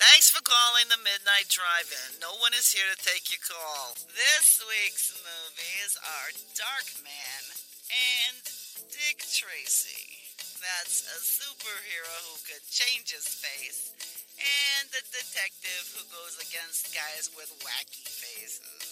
Thanks for calling the Midnight Drive-In. No one is here to take your call. This week's movies are Dark Man and Dick Tracy. That's a superhero who could change his face, and a detective who goes against guys with wacky faces.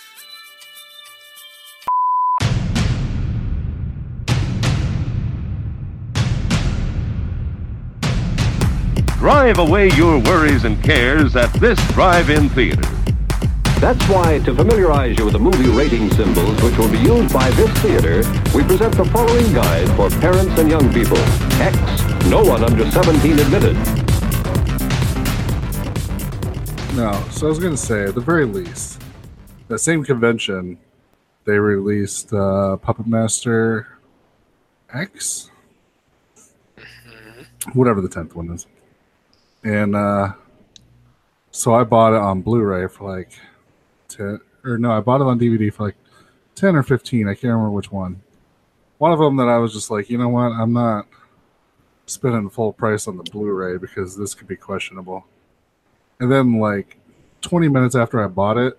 Drive away your worries and cares at this drive-in theater. That's why, to familiarize you with the movie rating symbols which will be used by this theater, we present the following guide for parents and young people. X, no one under 17 admitted. No, so I was gonna say, at the very least, that same convention, they released uh, Puppet Master X, whatever the tenth one is, and uh, so I bought it on Blu-ray for like ten, or no, I bought it on DVD for like ten or fifteen. I can't remember which one. One of them that I was just like, you know what, I'm not spending full price on the Blu-ray because this could be questionable. And then, like 20 minutes after I bought it,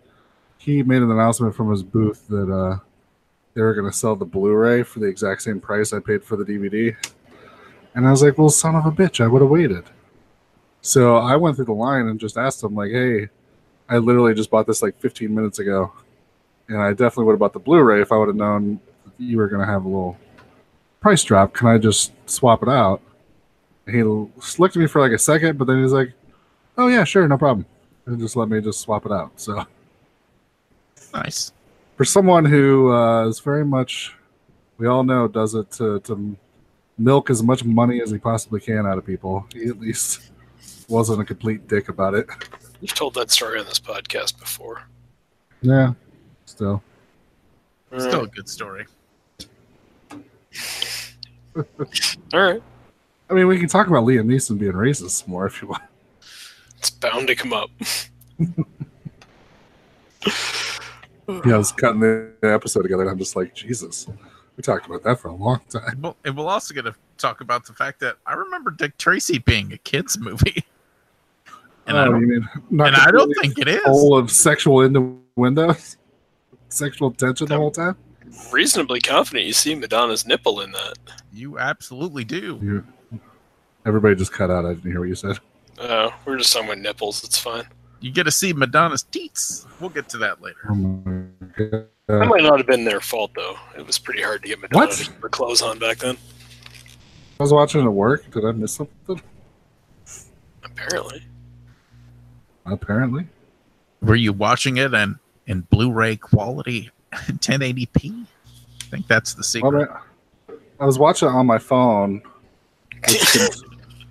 he made an announcement from his booth that uh, they were going to sell the Blu-ray for the exact same price I paid for the DVD. And I was like, "Well, son of a bitch, I would have waited." So I went through the line and just asked him, like, "Hey, I literally just bought this like 15 minutes ago, and I definitely would have bought the Blu-ray if I would have known you were going to have a little price drop. Can I just swap it out?" And he looked at me for like a second, but then he's like, "Oh yeah, sure, no problem," and just let me just swap it out. So Nice. for someone who uh, is very much, we all know, does it to, to milk as much money as he possibly can out of people. He at least wasn't a complete dick about it. You've told that story on this podcast before. Yeah, still. Still a good story. All right. I mean, we can talk about Liam Neeson being racist more if you want. It's bound to come up. Yeah, I was cutting the episode together, and I'm just like, Jesus, we talked about that for a long time. Well, and we'll also get to talk about the fact that I remember Dick Tracy being a kids movie, and I Oh, don't, you mean not and I don't think it is. All of sexual innuendos, sexual tension the whole time. Reasonably confident you see Madonna's nipple in that. You absolutely do. You, everybody just cut out. I didn't hear what you said. Oh, we're just talking about nipples. It's fine. You get to see Madonna's teats. We'll get to that later. Oh my. That might not have been their fault though. It was pretty hard to get Madonna What? to keep her clothes on back then. I was watching it at work. Did I miss something? Apparently. Apparently. Were you watching it in in Blu-ray quality, 1080p? I think that's the secret. Well, I, I was watching it on my phone, which can,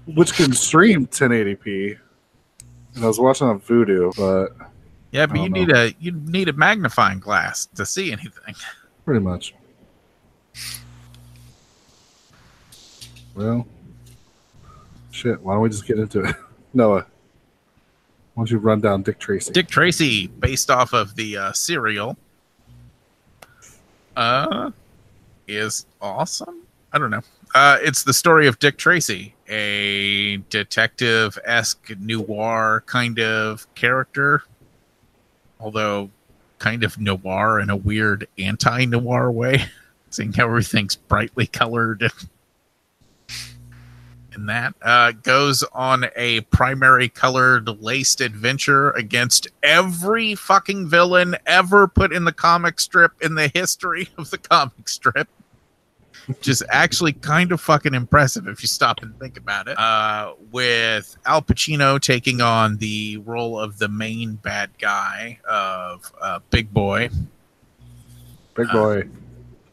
which can stream 1080p, and I was watching on Vudu, but yeah, but you don't need a you need a magnifying glass to see anything. pretty much. Well, shit. Why don't we just get into it, Noah? Don't you run down Dick Tracy? Dick Tracy, based off of the uh, serial, uh, is awesome. I don't know. Uh, it's the story of Dick Tracy, a detective esque noir kind of character, although kind of noir in a weird anti noir way, seeing how everything's brightly colored. And that uh, goes on a primary colored laced adventure against every fucking villain ever put in the comic strip in the history of the comic strip which is actually kind of fucking impressive if you stop and think about it. Uh, with Al Pacino taking on the role of the main bad guy of uh, Big Boy, Big boy.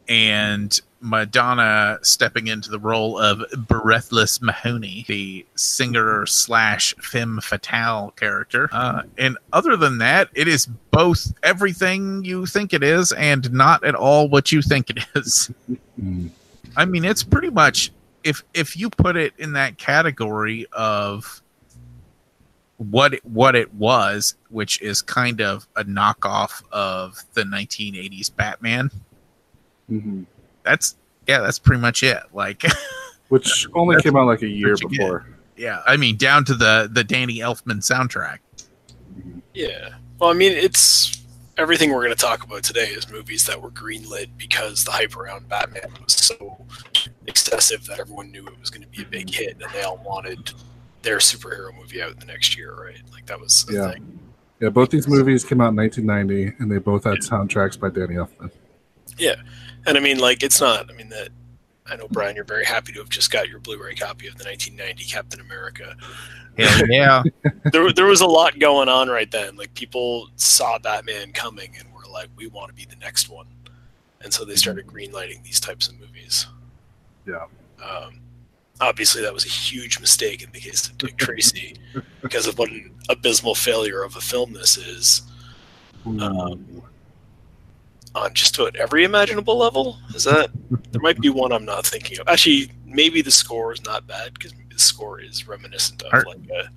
And Madonna stepping into the role of Breathless Mahoney, the singer slash femme fatale character. Uh, and other than that, it is both everything you think it is and not at all what you think it is. I mean, it's pretty much if if you put it in that category of what it, what it was, which is kind of a knockoff of the 1980s Batman. Mhm. That's yeah, that's pretty much it. Like, Which only came out like a year what you get. before. yeah, I mean, down to the the Danny Elfman soundtrack. Yeah. Well, I mean, it's everything we're going to talk about today is movies that were greenlit because the hype around Batman was so excessive that everyone knew it was going to be a big hit, and they all wanted their superhero movie out the next year, right? Like that was a Yeah. thing. Yeah, both these movies came out in 1990, and they both had soundtracks by Danny Elfman. And I mean, like, it's not. I mean, that I know Brian, you're very happy to have just got your Blu-ray copy of the 1990 Captain America. Hell yeah, there, there was a lot going on right then. Like people saw Batman coming and were like, "We want to be the next one," and so they started greenlighting these types of movies. Yeah. Um, obviously, that was a huge mistake in the case of Dick Tracy because of what an abysmal failure of a film this is Um, on just about every imaginable level. Is that there might be one I'm not thinking of? Actually, maybe the score is not bad because the score is reminiscent of Are- like a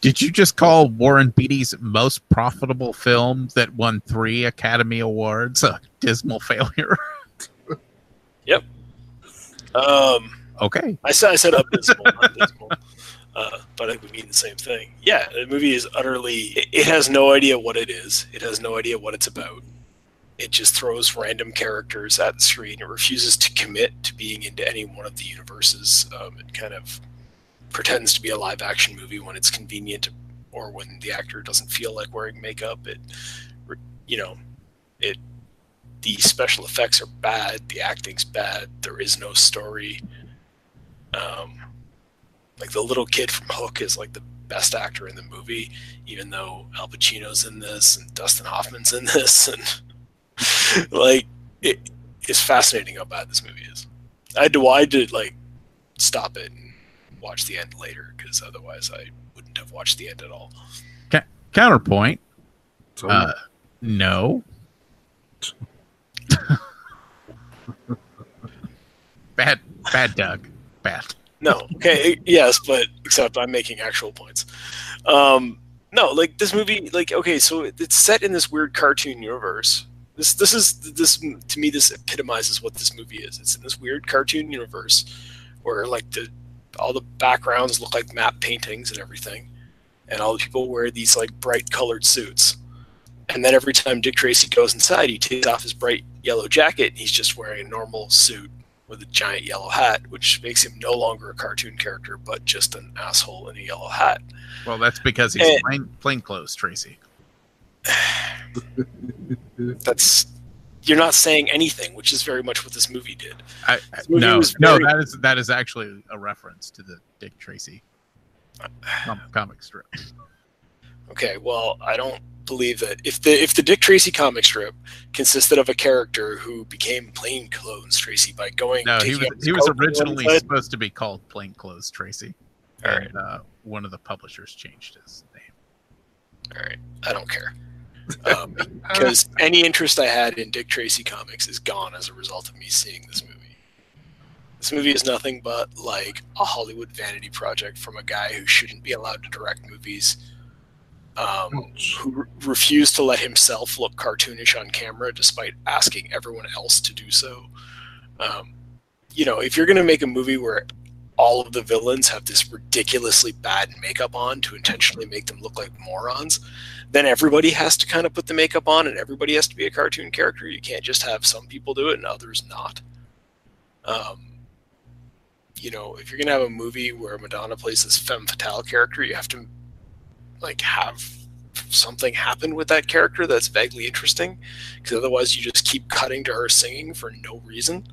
did you just call Warren Beatty's most profitable film that won three Academy Awards a dismal failure? Yep. Um. okay, I said I said abysmal, not dismal. Uh, but I think we mean the same thing. Yeah, the movie is utterly. It, it has no idea what it is. It has no idea what it's about. It just throws random characters at the screen. It refuses to commit to being into any one of the universes. Um, it kind of pretends to be a live action movie when it's convenient, or when the actor doesn't feel like wearing makeup. It, you know, it. The special effects are bad. The acting's bad. There is no story. Um, like the little kid from Hook is like the best actor in the movie, even though Al Pacino's in this and Dustin Hoffman's in this, and like it is fascinating how bad this movie is. I had to, I had to like stop it and watch the end later because otherwise I wouldn't have watched the end at all. counterpoint. So, Uh, no. bad, bad, Doug. Bad. No, okay, yes, but except I'm making actual points. Um, no, like this movie, like okay, so it's set in this weird cartoon universe. This this is this to me this epitomizes what this movie is. It's in this weird cartoon universe where like the all the backgrounds look like matte paintings and everything, and all the people wear these like bright colored suits. And then every time Dick Tracy goes inside, he takes off his bright yellow jacket and he's just wearing a normal suit with a giant yellow hat, which makes him no longer a cartoon character, but just an asshole in a yellow hat. Well, that's because he's Eh. plain, plain clothes, Tracy. That's you're not saying anything, which is very much what this movie did. I, I- movie no, was no, that is that is actually a reference to the Dick Tracy com- comic strip. Okay, well, I don't believe that if the if the Dick Tracy comic strip consisted of a character who became plain clothes Tracy by going No, he was he was coat and going originally supposed to be called Plain Clothes Tracy, All and uh, one of the publishers changed his name. All right, I don't care. Um, because any interest I had in Dick Tracy comics is gone as a result of me seeing this movie. This movie is nothing but like a Hollywood vanity project from a guy who shouldn't be allowed to direct movies, um, who re- refused to let himself look cartoonish on camera despite asking everyone else to do so. Um, you know, if you're going to make a movie where all of the villains have this ridiculously bad makeup on to intentionally make them look like morons, then everybody has to kind of put the makeup on and everybody has to be a cartoon character. You can't just have some people do it and others not. Um, you know, if you're gonna have a movie where Madonna plays this femme fatale character, you have to like have something happen with that character that's vaguely interesting, because otherwise you just keep cutting to her singing for no reason,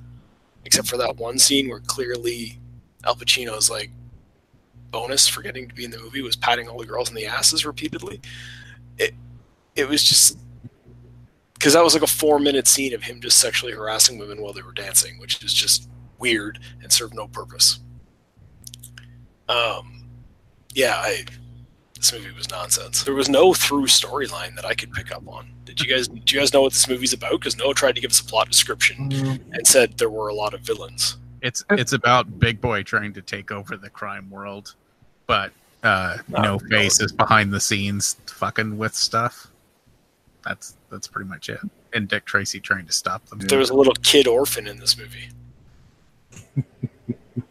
except for that one scene where clearly Al Pacino's like bonus for getting to be in the movie was patting all the girls in the asses repeatedly. It it was just because that was like a four minute scene of him just sexually harassing women while they were dancing, which is just weird and served no purpose. Um, yeah, I this movie was nonsense. There was no through storyline that I could pick up on. Did you guys? Do you guys know what this movie's about? Because Noah tried to give us a plot description and said there were a lot of villains. It's it's about Big Boy trying to take over the crime world, but uh, No, No no. Face is behind the scenes fucking with stuff. That's that's pretty much it. And Dick Tracy trying to stop them. There was a little kid orphan in this movie.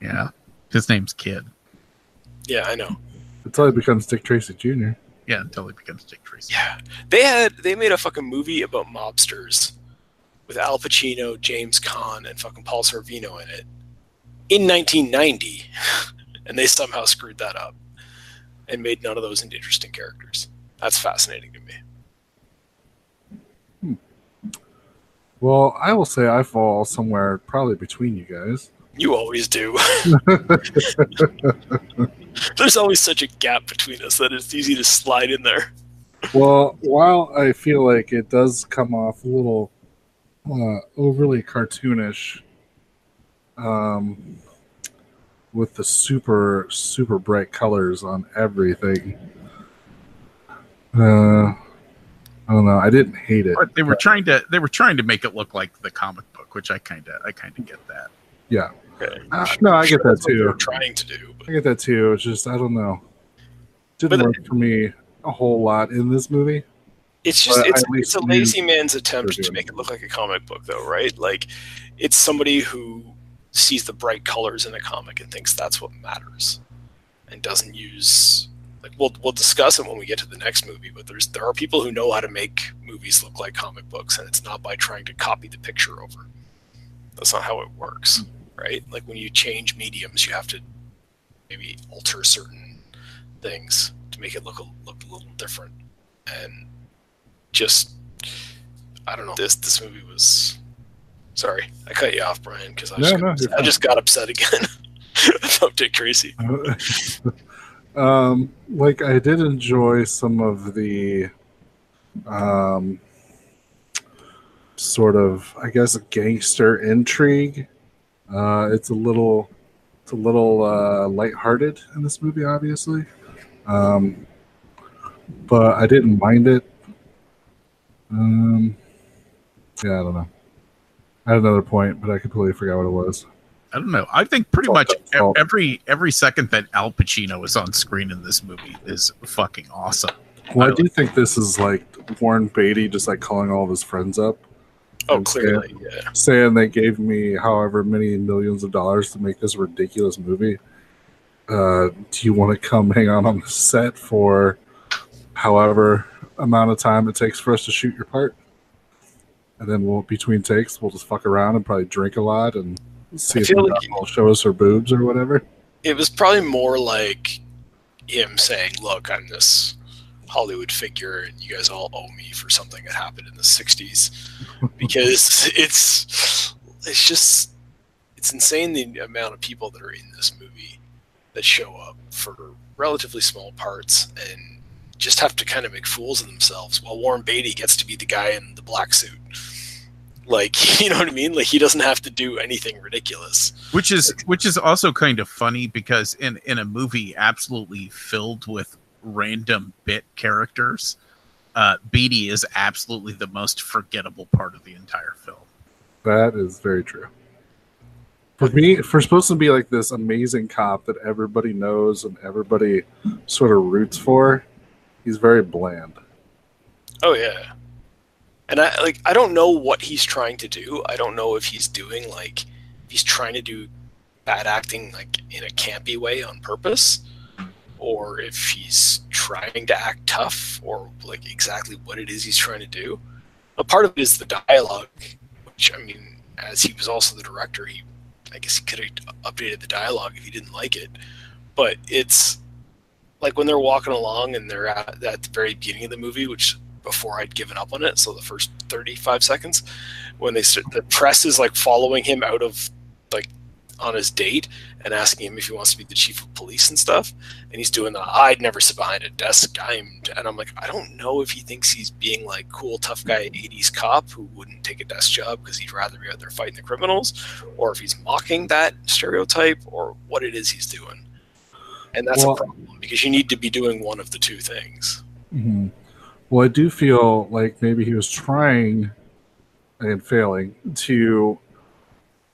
Yeah, his name's Kid. Yeah, I know. Until he becomes Dick Tracy Jr. Yeah, until he becomes Dick Tracy. Yeah, they had they made a fucking movie about mobsters with Al Pacino, James Caan, and fucking Paul Sorvino in it in 1990, and they somehow screwed that up and made none of those into interesting characters. That's fascinating to me. Hmm. Well, I will say I fall somewhere probably between you guys. You always do. There's always such a gap between us that it's easy to slide in there. Well, while I feel like it does come off a little uh, overly cartoonish, um, with the super super bright colors on everything, uh, I don't know. I didn't hate it. But they were trying to they were trying to make it look like the comic book, which I kind of I kind of get that. Yeah, Okay. Uh, no, I get that That's what they're too. trying to do, but I get that too. It's just I don't know. Didn't But- work for me a whole lot in this movie. it's just it's, it's a lazy man's attempt to make it look like a comic book though right like it's somebody who sees the bright colors in a comic and thinks that's what matters and doesn't use like we'll, we'll discuss it when we get to the next movie but there's there are people who know how to make movies look like comic books and it's not by trying to copy the picture over that's not how it works right like when you change mediums you have to maybe alter certain things to make it look a, look a little different and just I don't know. This this movie was. Sorry, I cut you off, Brian, because I, No, just no, got- I just got upset again about Dick Tracy. um, like I did enjoy some of the, um, sort of I guess gangster intrigue. Uh, it's a little, it's a little uh, lighthearted in this movie, obviously, um, but I didn't mind it. Um, yeah, I don't know. I had another point, but I completely forgot what it was. I don't know. I think pretty much every every second that Al Pacino is on screen in this movie is fucking awesome. Well, I do think this is like Warren Beatty just like calling all of his friends up, Oh, clearly, yeah. saying they gave me however many millions of dollars to make this ridiculous movie. Uh, do you want to come hang out on the set for however amount of time it takes for us to shoot your part? And then we'll between takes, we'll just fuck around and probably drink a lot and see I if like- will show us her boobs or whatever. It was probably more like him saying, "Look, I'm this Hollywood figure, and you guys all owe me for something that happened in the '60s," because it's it's just it's insane the amount of people that are in this movie that show up for relatively small parts and just have to kind of make fools of themselves while Warren Beatty gets to be the guy in the black suit. Like, you know what I mean? Like he doesn't have to do anything ridiculous. Which is which is also kind of funny because in in a movie absolutely filled with random bit characters, uh, Beatty is absolutely the most forgettable part of the entire film. That is very true. For me, for supposed to be like this amazing cop that everybody knows and everybody sort of roots for, he's very bland. Oh yeah. And I like I don't know what he's trying to do. I don't know if he's doing like he's trying to do bad acting like in a campy way on purpose or if he's trying to act tough or like exactly what it is he's trying to do. A part of it is the dialogue, which I mean, as he was also the director, he I guess he could have updated the dialogue if he didn't like it. But it's like when they're walking along and they're at, at the very beginning of the movie, which before I'd given up on it, so the first 35 seconds, when they start, the press is like following him out of like on his date and asking him if he wants to be the chief of police and stuff. And he's doing the I'd never sit behind a desk. I'm and I'm like, I don't know if he thinks he's being like cool tough guy 80s cop who wouldn't take a desk job because he'd rather be out there fighting the criminals, or if he's mocking that stereotype, or what it is he's doing. And that's Well- a problem because you need to be doing one of the two things. Mhm. Well, I do feel like maybe he was trying and failing to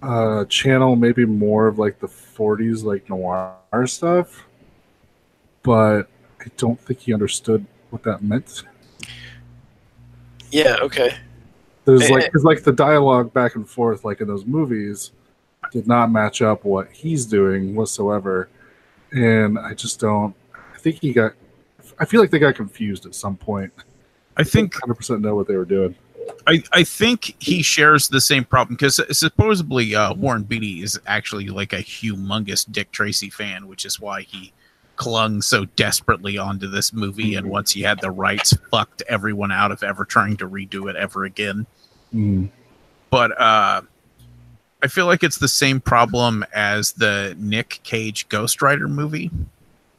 uh, channel maybe more of like the 40s, like noir stuff, but I don't think he understood what that meant. Yeah, okay. There's Eh, like, cause like the dialogue back and forth, like in those movies, did not match up what he's doing whatsoever, and I just don't. I think he got. I feel like they got confused at some point. I think 100% know what they were doing. I, I think he shares the same problem because supposedly uh, Warren Beatty is actually like a humongous Dick Tracy fan, which is why he clung so desperately onto this movie. And once he had the rights, fucked everyone out of ever trying to redo it ever again. Mm. But uh, I feel like it's the same problem as the Nick Cage Ghost Rider movie.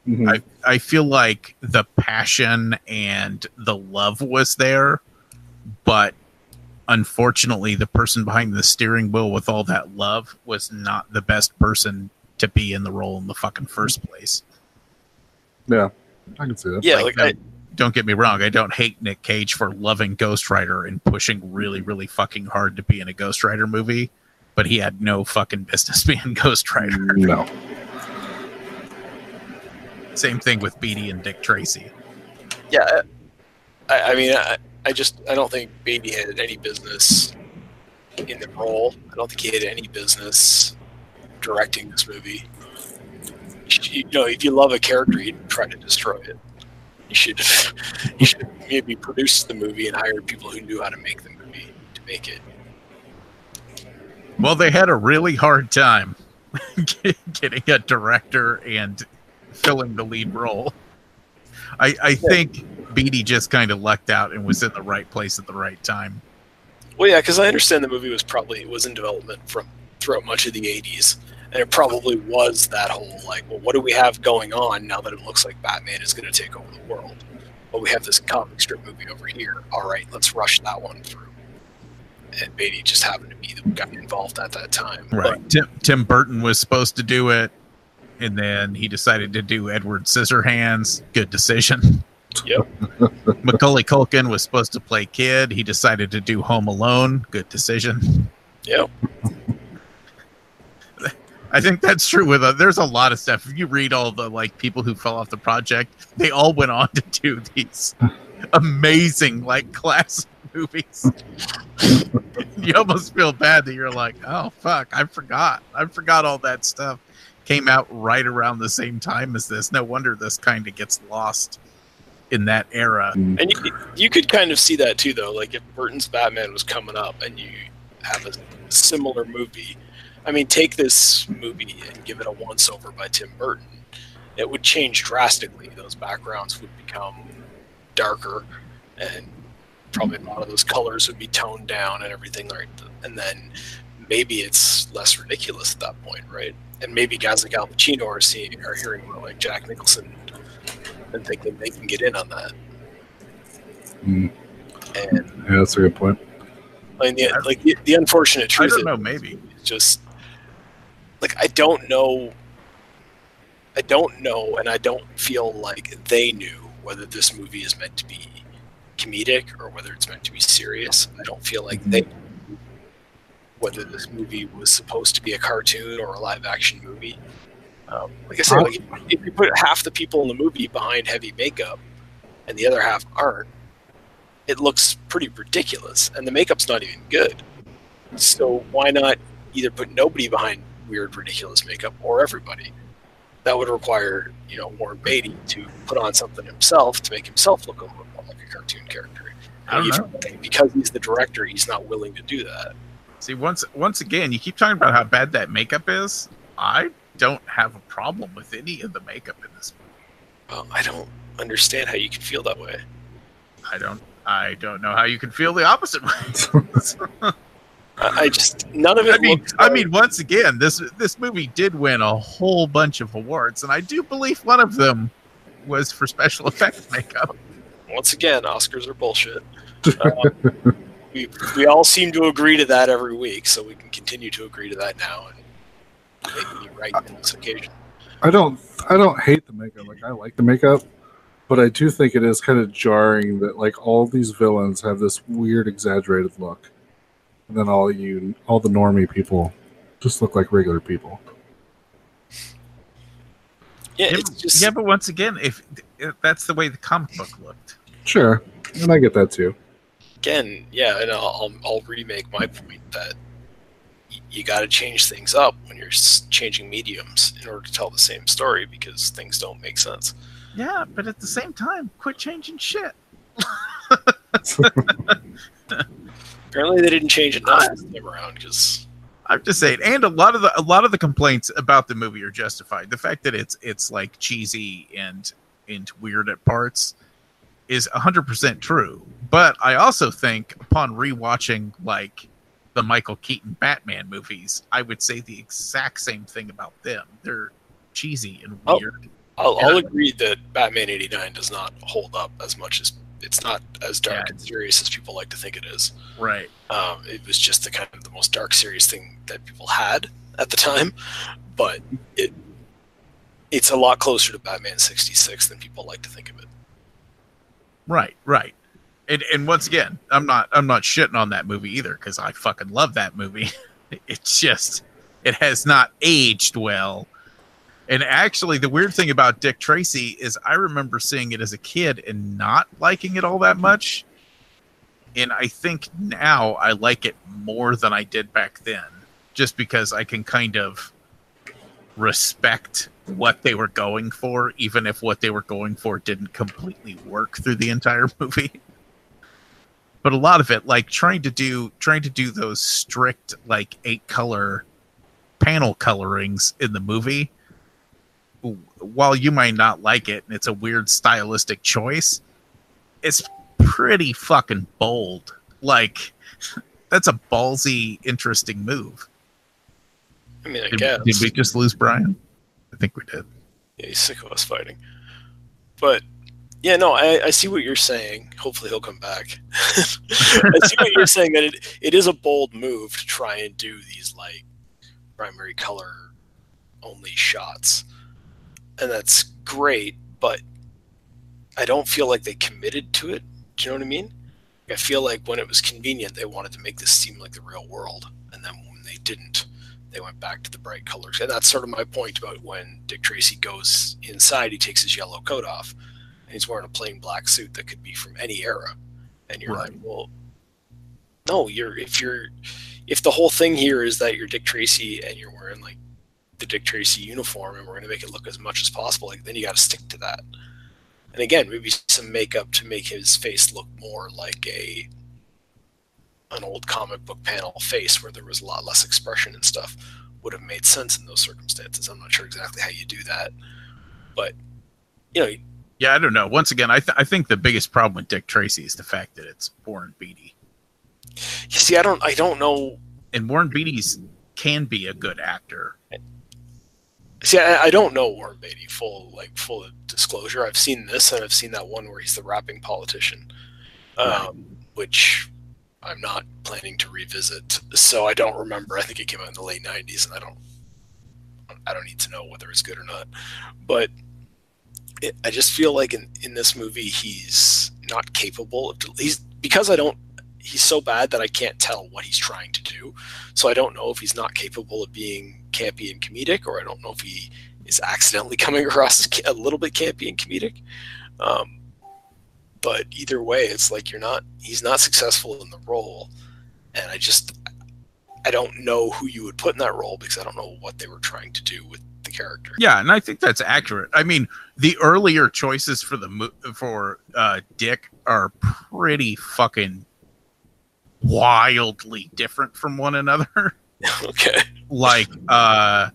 Mhm. I, I feel like the passion and the love was there, but unfortunately, the person behind the steering wheel with all that love was not the best person to be in the role in the fucking first place. Yeah, I can see that. Yeah, Like, like, I, Don't get me wrong, I don't hate Nick Cage for loving Ghost Rider and pushing really, really fucking hard to be in a Ghost Rider movie, but he had no fucking business being Ghost Rider. No. Same thing with Beatty and Dick Tracy. yeah. I, I mean, I, I just I don't think Beatty had any business in the role. I don't think he had any business directing this movie. You, you know, if you love a character, you try to destroy it. You should you should maybe produce the movie and hire people who knew how to make the movie to make it. Well, they had a really hard time getting a director and filling the lead role. I, I think Beatty just kind of lucked out and was in the right place at the right time. Well, yeah, because I understand the movie was probably was in development from throughout much of the '80s, and it probably was that whole like, well, what do we have going on now that it looks like Batman is going to take over the world? Well, we have this comic strip movie over here. All right, let's rush that one through. And Beatty just happened to be the guy involved at that time. But, Tim, Tim Burton was supposed to do it, and then he decided to do Edward Scissorhands. Good decision. yep. Macaulay Culkin was supposed to play Kid. He decided to do Home Alone. Good decision. Yep. I think that's true with uh, there's a lot of stuff. If you read all the like people who fell off the project, they all went on to do these amazing like classic movies. you almost feel bad that you're like, oh fuck, I forgot. I forgot all that stuff came out right around the same time as this. No wonder this kind of gets lost in that era. Mm. And you, you could kind of see that too, though. Like if Burton's Batman was coming up and you have a similar movie, I mean, take this movie and give it a once over by Tim Burton, it would change drastically. Those backgrounds would become darker, and probably a lot of those colors would be toned down and everything like that. And then maybe it's less ridiculous at that point, right? And maybe guys like Al Pacino are seeing are hearing more like Jack Nicholson and thinking they can get in on that. Mm. And Yeah, that's a good point. I mean, the, like the, the unfortunate I truth don't is know, maybe. just like I don't know. I don't know, and I don't feel like they knew whether this movie is meant to be comedic or whether it's meant to be serious. I don't feel like they whether this movie was supposed to be a cartoon or a live action movie. Um, like I said, like, if you put half the people in the movie behind heavy makeup and the other half aren't, it looks pretty ridiculous, and the makeup's not even good. So why not either put nobody behind weird, ridiculous makeup or everybody? That would require, you know, Warren Beatty to put on something himself to make himself look a little more like a cartoon character. I don't know. because he's the director, he's not willing to do that. See, once once again, you keep talking about how bad that makeup is. I don't have a problem with any of the makeup in this movie. Well, I don't understand how you can feel that way. I don't I don't know how you can feel the opposite way. I I just none of it. I mean, I mean, once again, this this movie did win a whole bunch of awards, and I do believe one of them was for special effects makeup. once again, Oscars are bullshit. Um, we we all seem to agree to that every week, so we can continue to agree to that now and maybe be right on this occasion. I don't I don't hate the makeup. Like I like the makeup, but I do think it is kind of jarring that like all these villains have this weird exaggerated look. And then all you all the normie people just look like regular people. Yeah, Yeah, it's just yeah, but once again, if, if that's the way the comic book looked, Sure. And I get that too. again, yeah, and I'll, I'll, I'll remake my point that y- you got to change things up when you're changing mediums in order to tell the same story because things don't make sense. yeah, but at the same time, quit changing shit. Apparently, they didn't change enough this time around because I'm just saying, and a lot of the a lot of the complaints about the movie are justified. The fact that it's it's like cheesy and and weird at parts is 100% true. But I also think upon rewatching like the Michael Keaton Batman movies, I would say the exact same thing about them. They're cheesy and Oh. weird. I'll, Yeah. I'll agree that Batman '89 does not hold up as much as it's not as dark Yeah. and serious as people like to think it is. Right. Um, it was just the kind of the most dark, serious thing that people had at the time, but it it's a lot closer to Batman '66 than people like to think of it. Right, right. And and once again, I'm not I'm not shitting on that movie either because I fucking love that movie. It's just it has not aged well. And actually, the weird thing about Dick Tracy is I remember seeing it as a kid and not liking it all that much. And I think now I like it more than I did back then, just because I can kind of respect what they were going for, even if what they were going for didn't completely work through the entire movie. But a lot of it, like trying to do trying to do those strict like eight color panel colorings in the movie, while you might not like it and it's a weird stylistic choice, it's pretty fucking bold. Like that's a ballsy, interesting move. I mean, I Did, guess did we just lose Brian? I think we did. yeah, he's sick of us fighting, but yeah, no, I, I see what you're saying. Hopefully, he'll come back. I see what you're saying that it, it is a bold move to try and do these like primary color only shots, and that's great. But I don't feel like they committed to it. Do you know what I mean? I feel like when it was convenient, they wanted to make this seem like the real world, and then when they didn't, they went back to the bright colors. And that's sort of my point about when Dick Tracy goes inside, he takes his yellow coat off, he's wearing a plain black suit that could be from any era. And you're Right. like, well, no, you're if you're if the whole thing here is that you're Dick Tracy and you're wearing like the Dick Tracy uniform, and we're going to make it look as much as possible, like then you got to stick to that. And again, maybe some makeup to make his face look more like a an old comic book panel face where there was a lot less expression and stuff would have made sense in those circumstances. I'm not sure exactly how you do that, but you know, Yeah, I don't know. Once again, I th- I think the biggest problem with Dick Tracy is the fact that it's Warren Beatty, you see, I don't, I don't know. and Warren Beatty's can be a good actor. See, I, I don't know Warren Beatty. Full, like, full disclosure. I've seen this, and I've seen that one where he's the rapping politician, um, which I'm not planning to revisit. So I don't remember. I think it came out in the late '90s, and I don't, I don't need to know whether it's good or not. But I just feel like in in this movie, he's not capable of. He's because I don't. He's so bad that I can't tell what he's trying to do. So I don't know if he's not capable of being campy and comedic, or I don't know if he is accidentally coming across a little bit campy and comedic. Um, but either way, it's like you're not. He's not successful in the role, and I just I don't know who you would put in that role because I don't know what they were trying to do with the character. Yeah, and I think that's accurate. I mean, the earlier choices for the mo- for uh, Dick are pretty fucking wildly different from one another. okay. like uh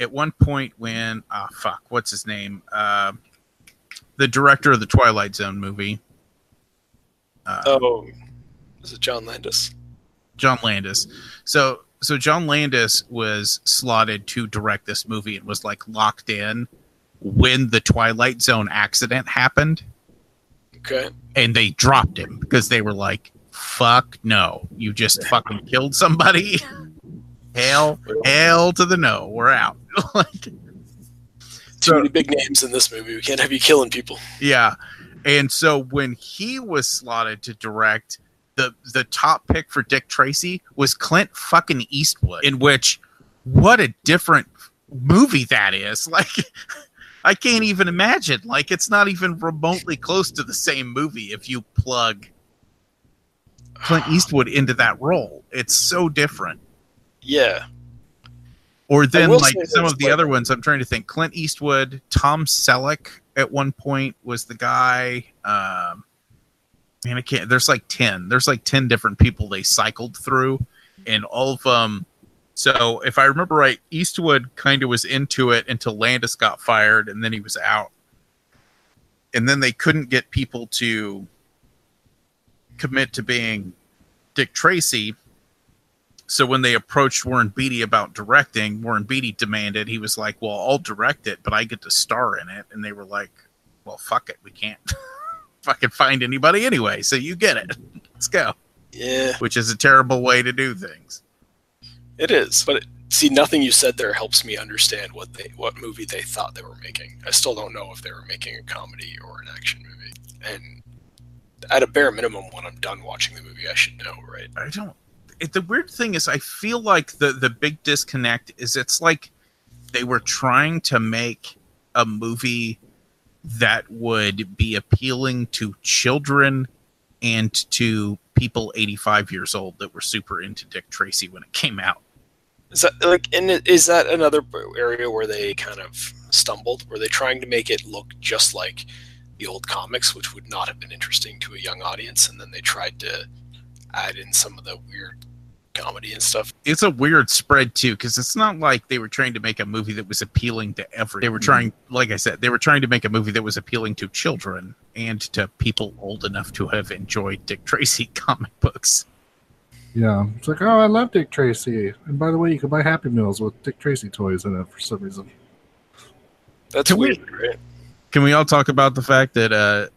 at one point when ah fuck what's his name uh the director of the twilight zone movie uh, Oh, is it John Landis? John Landis. So so John Landis was slotted to direct this movie and was like locked in when the Twilight Zone accident happened, Okay. and they dropped him because they were like, "Fuck no, you just fucking killed somebody." hell, hail to the no, we're out. like, Too So- many big names in this movie. We can't have you killing people. Yeah. And so when he was slotted to direct, the the top pick for Dick Tracy was Clint fucking Eastwood, in which what a different movie that is. Like I can't even imagine. Like it's not even remotely close to the same movie if you plug Clint Eastwood into that role. It's so different. Yeah. Or then like some of the like- other ones, I'm trying to think. Clint Eastwood, Tom Selleck at one point was the guy. Um, man, I can't. There's like ten. There's like ten different people they cycled through, and all of them. So if I remember right, Eastwood kind of was into it until Landis got fired, and then he was out. And then they couldn't get people to commit to being Dick Tracy. So when they approached Warren Beatty about directing, Warren Beatty demanded he was like, "Well, I'll direct it, but I get to star in it." And they were like, "Well, fuck it, we can't fucking find anybody anyway, so you get it. Let's go." Yeah. Which is a terrible way to do things. It is, but see, nothing you said there helps me understand what they what movie they thought they were making. I still don't know if they were making a comedy or an action movie. And at a bare minimum, when I'm done watching the movie, I should know, right? I don't. It, the weird thing is, I feel like the the big disconnect is it's like they were trying to make a movie that would be appealing to children and to people 85 years old that were super into Dick Tracy when it came out. Is that like, and is that another area where they kind of stumbled? Were they trying to make it look just like the old comics, which would not have been interesting to a young audience, and then they tried to add in some of the weird comedy and stuff? It's a weird spread too because it's not like they were trying to make a movie that was appealing to every. They were trying, like I said, they were trying to make a movie that was appealing to children and to people old enough to have enjoyed Dick Tracy comic books. Yeah, it's like, oh, I love Dick Tracy, and by the way, you can buy Happy Meals with Dick Tracy toys in it for some reason. That's Can we- weird, right? Can we all talk about the fact that uh,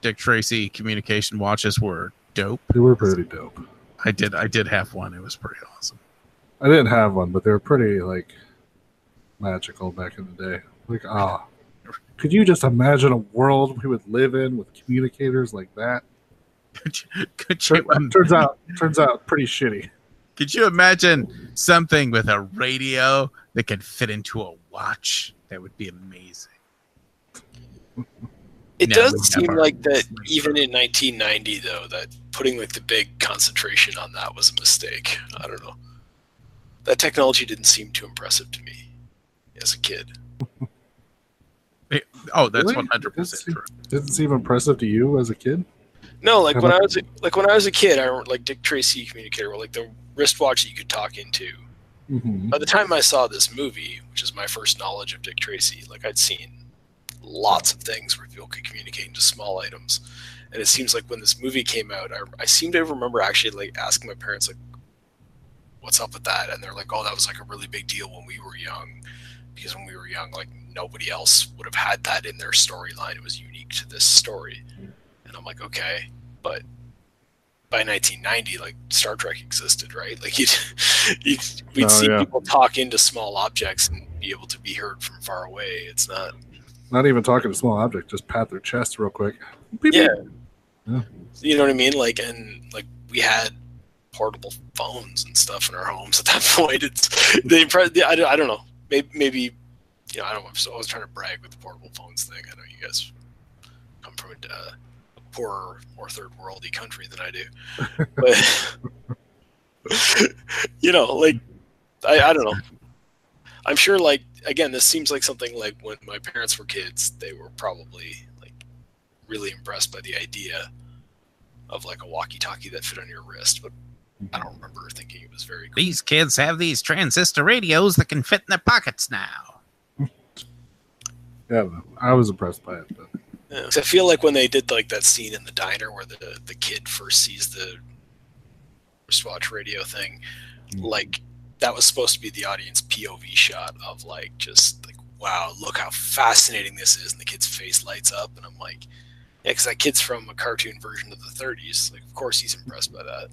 Dick Tracy communication watches were dope? They were pretty dope. I did. I did have one. It was pretty awesome. I didn't have one, but they were pretty like magical back in the day. Like, ah, could you just imagine a world we would live in with communicators like that? Could you, could Tur- you, turns out, turns out, pretty shitty. could you imagine something with a radio that could fit into a watch? That would be amazing. It No, does seem like that even in 1990, though, that putting like the big concentration on that was a mistake. I don't know. That technology didn't seem too impressive to me as a kid. Oh, that's one hundred percent true. Didn't seem impressive to you as a kid. No, like when I was a, like when I was a kid, I remember like Dick Tracy communicator, were like the wristwatch that you could talk into. Mm-hmm. By the time I saw this movie, which is my first knowledge of Dick Tracy, like I'd seen lots of things where people could communicate into small items, and it seems like when this movie came out, I, I seem to remember actually like asking my parents like, "What's up with that?" And they're like, "Oh, that was like a really big deal when we were young, because when we were young, like nobody else would have had that in their storyline. It was unique to this story." And I'm like, "Okay," but by 1990, like Star Trek existed, right? Like you'd, you'd we'd Oh, see yeah. people talk into small objects and be able to be heard from far away. It's not, Not even talking to small object, just pat their chest real quick. Beep, yeah. beep. Yeah. You know what I mean? Like, and like we had portable phones and stuff in our homes at that point. It's the impre- the- I, I don't know. Maybe, maybe you know, I don't know. I was trying to brag with the portable phones thing. I know you guys come from a, uh, a poorer, more third worldy country than I do, but you know, like I, I don't know. I'm sure, like again, this seems like something like when my parents were kids, they were probably really impressed by the idea of like a walkie-talkie that fit on your wrist, but I don't remember thinking it was very cool. These kids have these transistor radios that can fit in their pockets now. Yeah, I, don't know. I was impressed by it. But Yeah. 'Cause I feel like when they did like that scene in the diner where the the kid first sees the wristwatch radio thing, mm. like that was supposed to be the audience POV shot of like just like wow, look how fascinating this is, and the kid's face lights up, and I'm like, yeah, because that kid's from a cartoon version of the 30s. Like, of course he's impressed by that.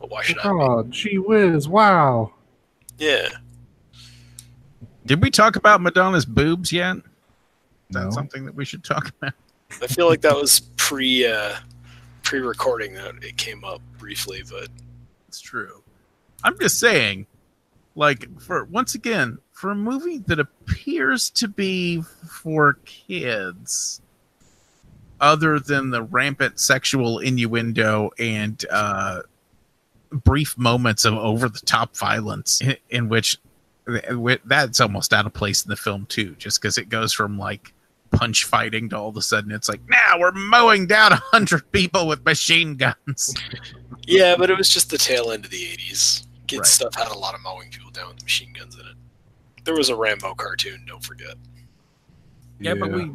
But why should I? Be? Oh, gee whiz! Wow. Yeah. Did we talk about Madonna's boobs yet? Is that something that we should talk about? I feel like that was pre uh, pre recording that it came up briefly, but It's true. I'm just saying, like, for once again, for a movie that appears to be for kids, other than the rampant sexual innuendo and uh, brief moments of over the top violence, in, in which that's almost out of place in the film, too, just because it goes from like punch fighting to all of a sudden it's like, now we're mowing down a hundred people with machine guns. yeah, but it was just the tail end of the 80s. Kids Right. stuff had a lot of mowing people down with machine guns in it. There was a Rambo cartoon, don't forget. Yeah, but we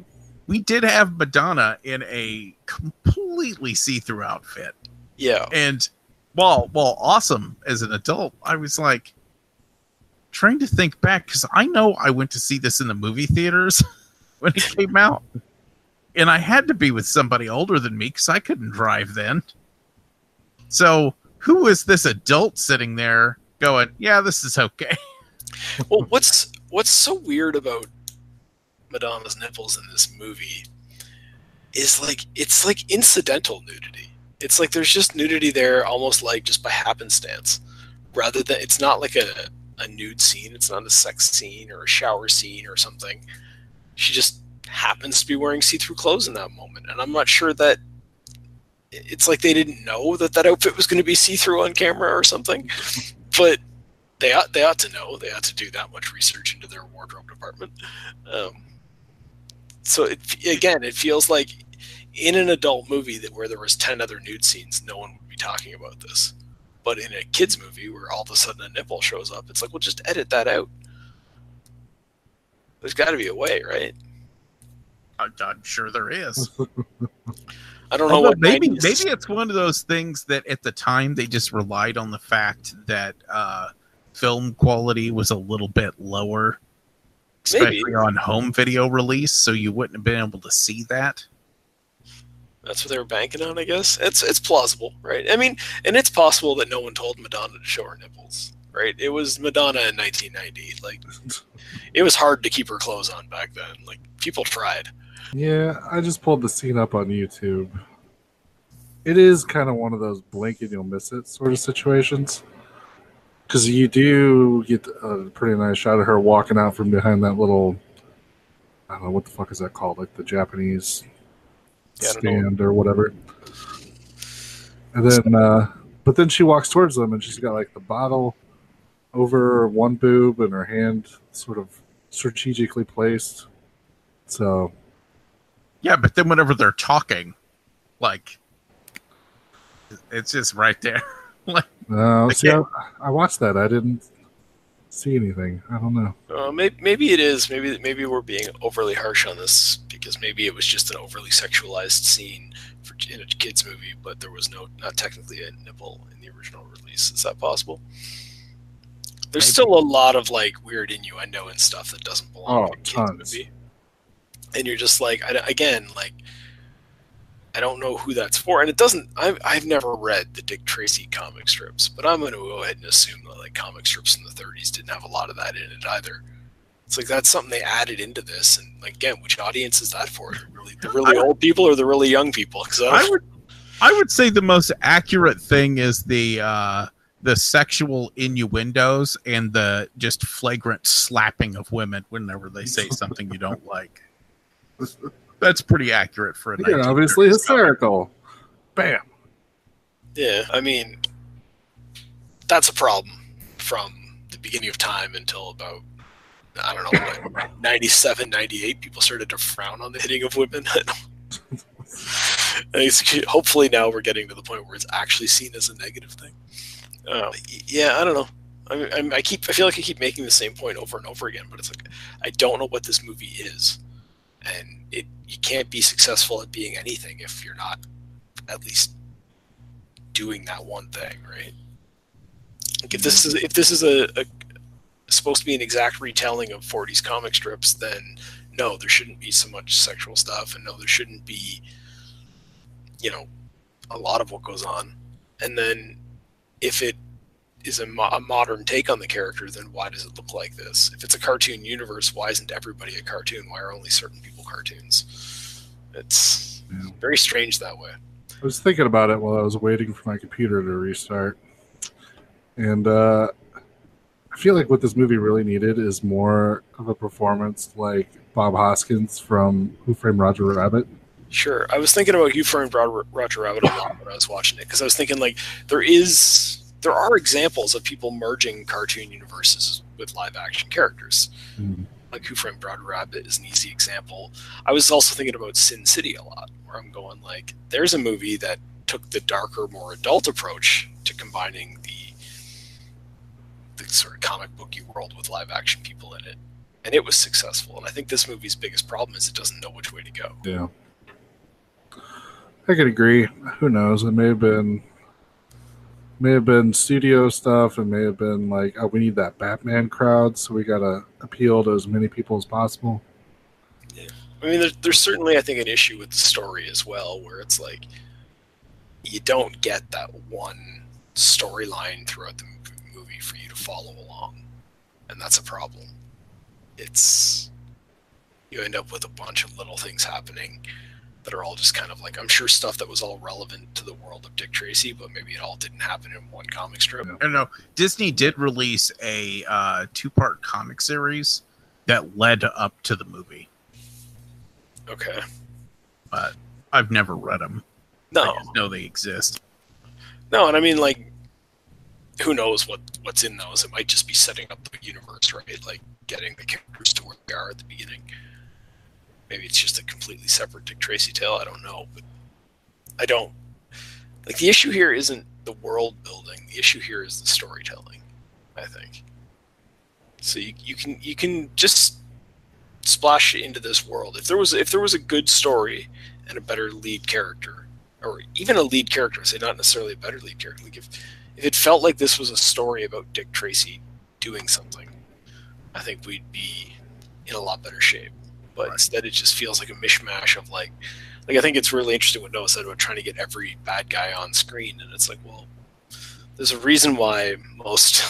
we did have Madonna in a completely see-through outfit, Yeah. and while while awesome as an adult, I was like trying to think back because I know I went to see this in the movie theaters when it came out, and I had to be with somebody older than me because I couldn't drive then. So who was this adult sitting there going, "Yeah, this is okay"? well, what's what's so weird about Madonna's nipples in this movie is like it's like incidental nudity. It's like there's just nudity there, almost like just by happenstance, rather than it's not like a a nude scene. It's not a sex scene or a shower scene or something. She just happens to be wearing see-through clothes in that moment, and I'm not sure that it's like they didn't know that that outfit was going to be see-through on camera or something, but they ought they ought to know. They ought to do that much research into their wardrobe department. Um, so it, again, it feels like in an adult movie that where there was ten other nude scenes, no one would be talking about this. But in a kids movie where all of a sudden a nipple shows up, it's like, well, just edit that out. There's got to be a way, right? I, I'm sure there is. I don't know Although what maybe 90s maybe it's one of those things that at the time they just relied on the fact that uh, film quality was a little bit lower, especially Maybe. on home video release, so you wouldn't have been able to see that. That's what they were banking on, I guess. It's it's plausible, right? I mean, and it's possible that no one told Madonna to show her nipples, right? It was Madonna in 1990. Like, it was hard to keep her clothes on back then. Like, people tried. Yeah, I just pulled the scene up on YouTube. It is kind of one of those blink and you'll miss it sort of situations. Because you do get a pretty nice shot of her walking out from behind that little, I don't know, what the fuck is that called? Like the Japanese Yeah, know. stand or whatever. And then, uh, but then she walks towards them and she's got like the bottle over one boob and her hand sort of strategically placed. So Yeah, but then whenever they're talking, like it's just right there. like No, I see, I, I watched that. I didn't see anything. I don't know. Uh, maybe, maybe it is. Maybe maybe we're being overly harsh on this because maybe it was just an overly sexualized scene for in a kids movie, but there was no not technically a nipple in the original release. Is that possible? There's Maybe. still a lot of like weird innuendo and stuff that doesn't belong Oh, in a kids tons. movie, and you're just like, I, again, like. I don't know who that's for, and it doesn't. I've, I've never read the Dick Tracy comic strips, but I'm going to go ahead and assume that like comic strips in the 30s didn't have a lot of that in it either. It's like that's something they added into this, and like, again, which audience is that for? Really, the really I- old people or the really young people? Because I would I would say the most accurate thing is the uh the sexual innuendos and the just flagrant slapping of women whenever they say something you don't like. That's pretty accurate for a You're obviously 1930s comic. hysterical. Bam. yeah, I mean, that's a problem from the beginning of time until about I don't know, like 97, 98, people started to frown on the hitting of women. Hopefully now we're getting to the point where it's actually seen as a negative thing. Uh, yeah, I don't know. I, I'm- I keep I feel like I keep making the same point over and over again, but it's like I don't know what this movie is, and it you can't be successful at being anything if you're not at least doing that one thing, right? Like if this is if this is a, a supposed to be an exact retelling of 40s comic strips, then no, there shouldn't be so much sexual stuff, and no, there shouldn't be, you know, a lot of what goes on. And then if it is a, mo- a modern take on the character, then why does it look like this? If it's a cartoon universe, why isn't everybody a cartoon? Why are only certain people cartoons? It's Yeah. very strange that way. I was thinking about it while I was waiting for my computer to restart, and uh, I feel like what this movie really needed is more of a performance like Bob Hoskins from Who Framed Roger Rabbit. Sure. I was thinking about Who Framed Roger Rabbit a lot when I was watching it because I was thinking like there is there are examples of people merging cartoon universes with live action characters. Mm. Like Who Framed Roger Rabbit is an easy example. I was also thinking about Sin City a lot, where I'm going like there's a movie that took the darker, more adult approach to combining the the sort of comic booky world with live action people in it. And it was successful. And I think this movie's biggest problem is it doesn't know which way to go. Yeah, I could agree. Who knows? It may have been, may have been studio stuff. It may have been like, oh, we need that Batman crowd, so we gotta appeal to as many people as possible. Yeah, I mean, there's, there's certainly, I think, an issue with the story as well, where it's like you don't get that one storyline throughout the movie for you to follow along, and that's a problem. It's you end up with a bunch of little things happening that are all just kind of like I'm sure stuff that was all relevant to the world of Dick Tracy, but maybe it all didn't happen in one comic strip. I don't know. Disney did release a uh, two-part comic series that led up to the movie, Okay, but I've never read them. no, I know they exist. No, and I mean like who knows what what's in those? It might just be setting up the universe, right? Like getting the characters to where they are at the beginning. Maybe it's just a completely separate Dick Tracy tale. I don't know, but I don't like the issue here isn't the world building. The issue here is the storytelling. I think. So you, you can you can just splash into this world. If there was if there was a good story and a better lead character, or even a lead character, say not necessarily a better lead character. Like if if it felt like this was a story about Dick Tracy doing something, I think we'd be in a lot better shape. But Right. instead, it just feels like a mishmash of like, like I think it's really interesting what Noah said about trying to get every bad guy on screen, and it's like, well, there's a reason why most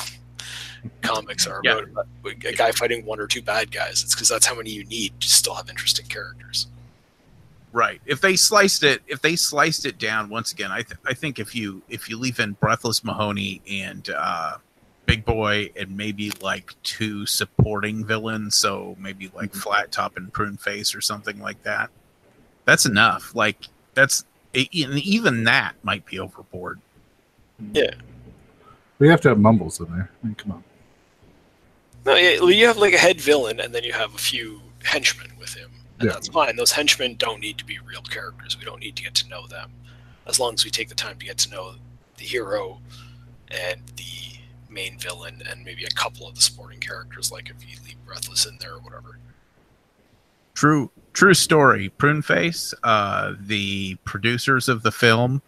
comics are Yeah. about a guy fighting one or two bad guys. It's because that's how many you need to still have interesting characters. Right. If they sliced it, if they sliced it down once again, I th- I think if you if you leave in Breathless Mahoney and uh, Big Boy and maybe like two supporting villains, so maybe like mm-hmm. Flat Top and Prune Face or something like that, that's enough. Like that's and even that might be overboard. Yeah. We have to have mumbles in there. I mean, come on. No, yeah, you have like a head villain, and then you have a few henchmen with him, and Yeah. that's fine. Those henchmen don't need to be real characters. We don't need to get to know them, as long as we take the time to get to know the hero and the main villain, and maybe a couple of the supporting characters, like if you leave Breathless in there or whatever. True, true story. Prune Face. Uh, the producers of the film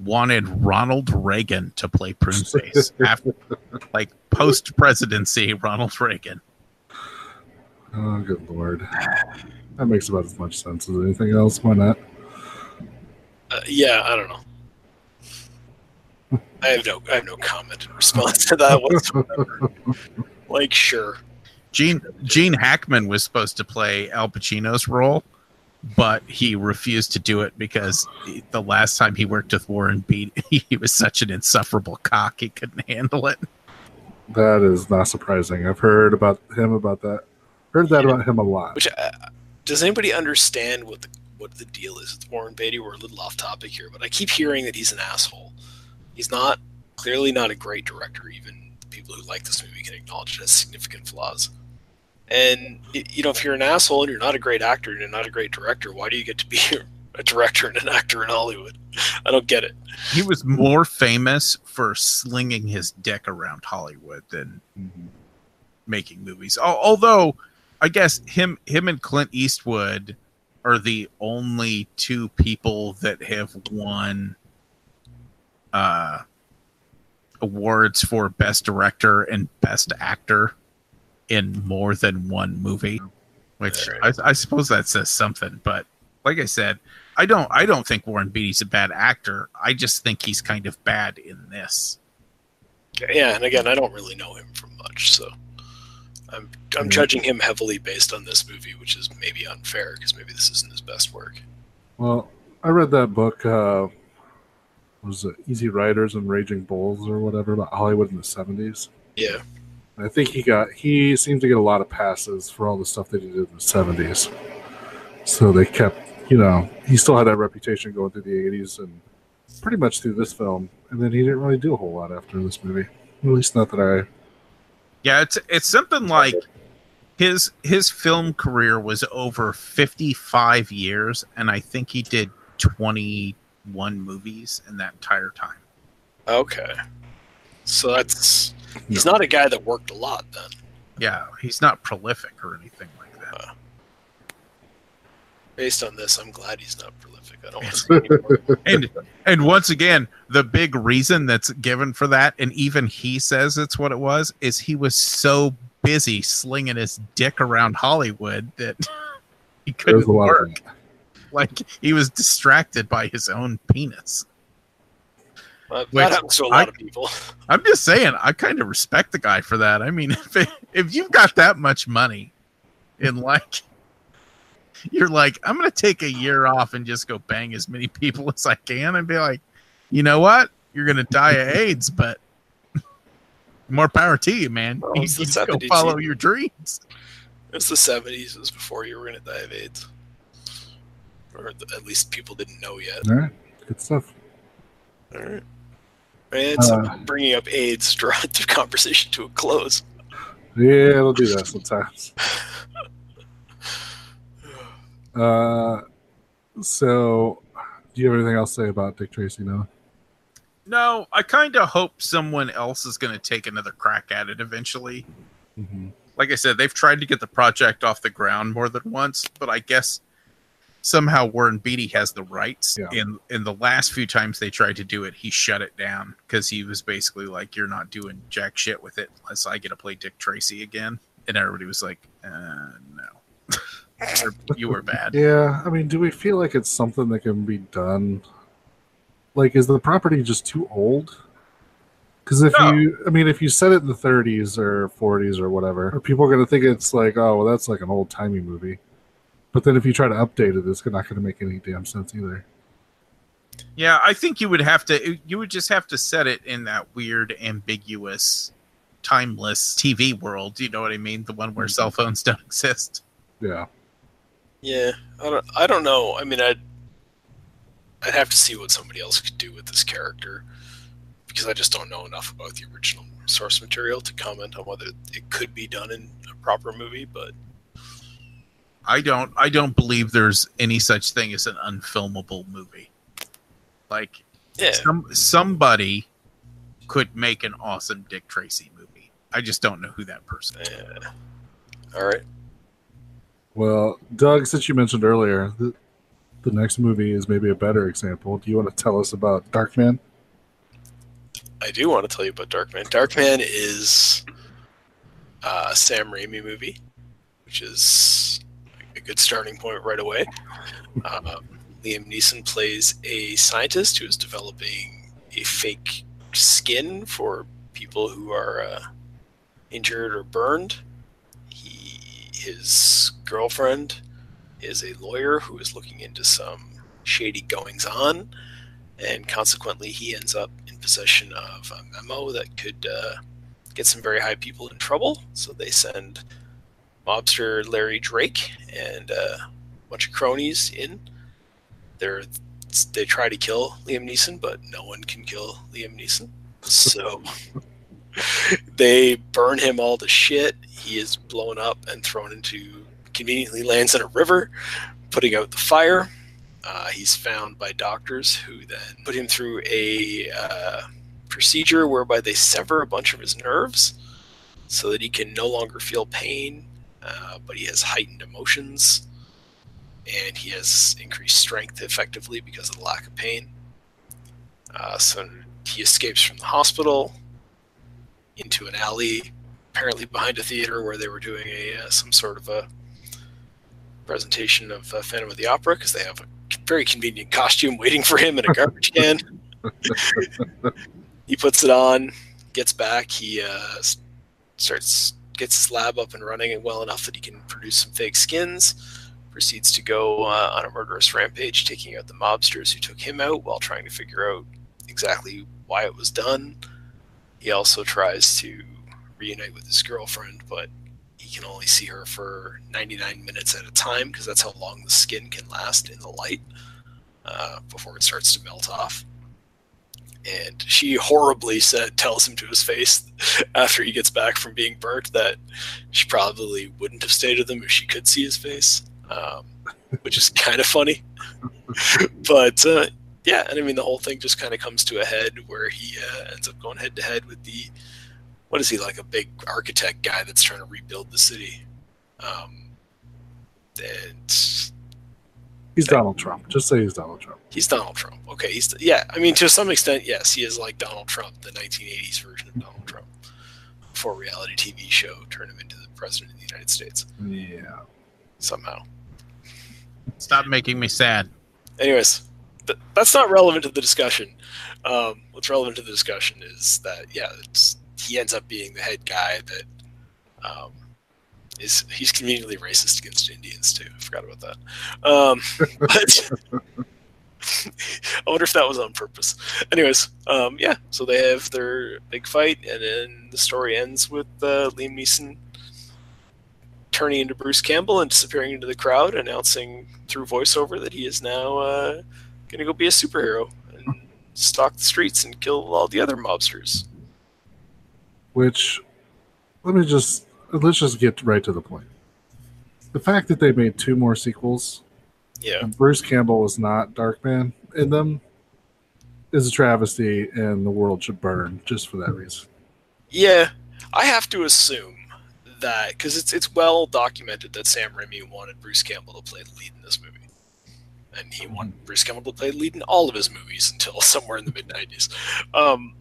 wanted Ronald Reagan to play Prune Face after, like post presidency. Ronald Reagan. Oh, good lord. That makes about as much sense as anything else. Why not? Uh, yeah, I don't know. I have no, I have no comment in response to that whatsoever. like, sure, Gene Gene Hackman was supposed to play Al Pacino's role, but he refused to do it because the last time he worked with Warren Beat, he was such an insufferable cock he couldn't handle it. That is not surprising. I've heard about him about that. Heard that about him a lot. Which uh, does anybody understand what the what the deal is with Warren Beatty? We're a little off topic here, but I keep hearing that he's an asshole. He's not clearly not a great director. Even people who like this movie can acknowledge it has significant flaws. And you know, if you're an asshole and you're not a great actor and you're not a great director, why do you get to be a director and an actor in Hollywood? I don't get it. He was more famous for slinging his dick around Hollywood than Mhm. making movies. Although, I guess him him and Clint Eastwood are the only two people that have won uh awards for best director and best actor in more than one movie, which I, I suppose that says something. But like I said, I don't I don't think Warren Beatty's a bad actor. I just think he's kind of bad in this. Yeah, and again, I don't really know him from much, so I'm I'm judging him heavily based on this movie, which is maybe unfair because maybe this isn't his best work. Well, I read that book. Uh, was it Easy Riders and Raging Bulls or whatever about Hollywood in the seventies? Yeah, I think he got he seemed to get a lot of passes for all the stuff that he did in the seventies. So they kept, you know, he still had that reputation going through the eighties and pretty much through this film. And then he didn't really do a whole lot after this movie. At least not that I. Yeah, it's it's something like his his film career was over 55 years and I think he did 21 movies in that entire time. okay. So that's he's not a guy that worked a lot then. Yeah, he's not prolific or anything like that. Based on this, I'm glad he's not prolific. I don't want to see anymore. and and once again, the big reason that's given for that, and even he says it's what it was, is he was so busy slinging his dick around Hollywood that he couldn't a of work. Like he was distracted by his own penis. That happens to a lot I- of people. I'm just saying, I kind of respect the guy for that. I mean, if it, if you've got that much money, and like, you're like, I'm gonna take a year off and just go bang as many people as I can, and be like, you know what, you're gonna die of AIDS, but more power to you, man. Well, you you just go 70s, follow your dreams. It's the 70s. It was before you were to die of AIDS. Or th- at least people didn't know yet. All right, good stuff. All right. And so Uh, bringing up AIDS brought the conversation to a close. Yeah, it'll do that sometimes. Uh, so, do you have anything else to say about Dick Tracy now? No, I kind of hope someone else is gonna take another crack at it eventually. Mm-hmm. like I said, they've tried to get the project off the ground more than once, but I guess somehow Warren Beatty has the rights. Yeah. In in the last few times they tried to do it, he shut it down because he was basically like, "You're not doing jack shit with it unless I get to play Dick Tracy again." And everybody was like, uh, "No, you were bad." Yeah, I mean, do we feel like it's something that can be done? Like, is the property just too old? Because if No. you, I mean, if you set it in the 30s or 40s or whatever, are people going to think it's like, oh, well, that's like an old timey movie. But then if you try to update it, it's not going to make any damn sense either. Yeah, I think you would have to. You would just have to set it in that weird, ambiguous, timeless TV world. You know what I mean? The one where mm-hmm. cell phones don't exist. Yeah. Yeah, I don't. I don't know. I mean, I'd. I'd have to see what somebody else could do with this character, because I just don't know enough about the original source material to comment on whether it could be done in a proper movie. But I don't I don't believe there's any such thing as an unfilmable movie. Like yeah, some somebody could make an awesome Dick Tracy movie. I just don't know who that person is. yeah. All right. Well, Doug, since you mentioned earlier, the, the next movie is maybe a better example. Do you want to tell us about Darkman? I do want to tell you about Darkman. Darkman is uh, a Sam Raimi movie, which is a good starting point right away. Um, Liam Neeson plays a scientist who is developing a fake skin for people who are uh, injured or burned. He, his girlfriend is a lawyer who is looking into some shady goings on and consequently he ends up in possession of a memo that could uh, get some very high people in trouble. So they send mobster Larry Drake and uh, a bunch of cronies in. They're, they try to kill Liam Neeson, but no one can kill Liam Neeson. So they burn him all to shit. He is blown up and thrown into, conveniently lands in a river, putting out the fire. Uh, he's found by doctors who then put him through a uh, procedure whereby they sever a bunch of his nerves so that he can no longer feel pain, uh, but he has heightened emotions and he has increased strength effectively because of the lack of pain. Uh, so he escapes from the hospital into an alley, apparently behind a theater where they were doing a uh, some sort of a presentation of uh, Phantom of the Opera because they have a very convenient costume waiting for him in a garbage can. he puts it on, gets back. He uh, starts gets his lab up and running and well enough that he can produce some fake skins. Proceeds to go uh, on a murderous rampage, taking out the mobsters who took him out while trying to figure out exactly why it was done. He also tries to reunite with his girlfriend, but he can only see her for 99 minutes at a time because that's how long the skin can last in the light uh, before it starts to melt off. And she horribly said, tells him to his face after he gets back from being burnt that she probably wouldn't have stayed with him if she could see his face, um, which is kind of funny. but uh, yeah, and I mean the whole thing just kind of comes to a head where he uh, ends up going head to head with the what is he like a big architect guy that's trying to rebuild the city. Um, and He's Donald Trump. Just say he's Donald Trump. he's Donald Trump. Okay, he's yeah. I mean, to some extent, yes, he is like Donald Trump, the 1980s version of Donald Trump, before reality TV show turned him into the president of the United States Yeah. somehow. Stop making me sad. Anyways, th- that's not relevant to the discussion. Um, what's relevant to the discussion is that yeah, it's, he ends up being the head guy that um, is he's conveniently racist against Indians too. I forgot about that. Um, but I wonder if that was on purpose. Anyways, um, yeah, so they have their big fight, and then the story ends with uh, Liam Neeson turning into Bruce Campbell and disappearing into the crowd, announcing through voiceover that he is now uh, going to go be a superhero and stalk the streets and kill all the other mobsters. Which, let me just let's just get right to the point. The fact that they made two more sequels Yeah, and Bruce Campbell was not Darkman in them is a travesty, and the world should burn just for that reason. yeah. I have to assume that because it's it's well documented that Sam Raimi wanted Bruce Campbell to play the lead in this movie, and he wanted Bruce Campbell to play the lead in all of his movies until somewhere in the mid '90s. Um,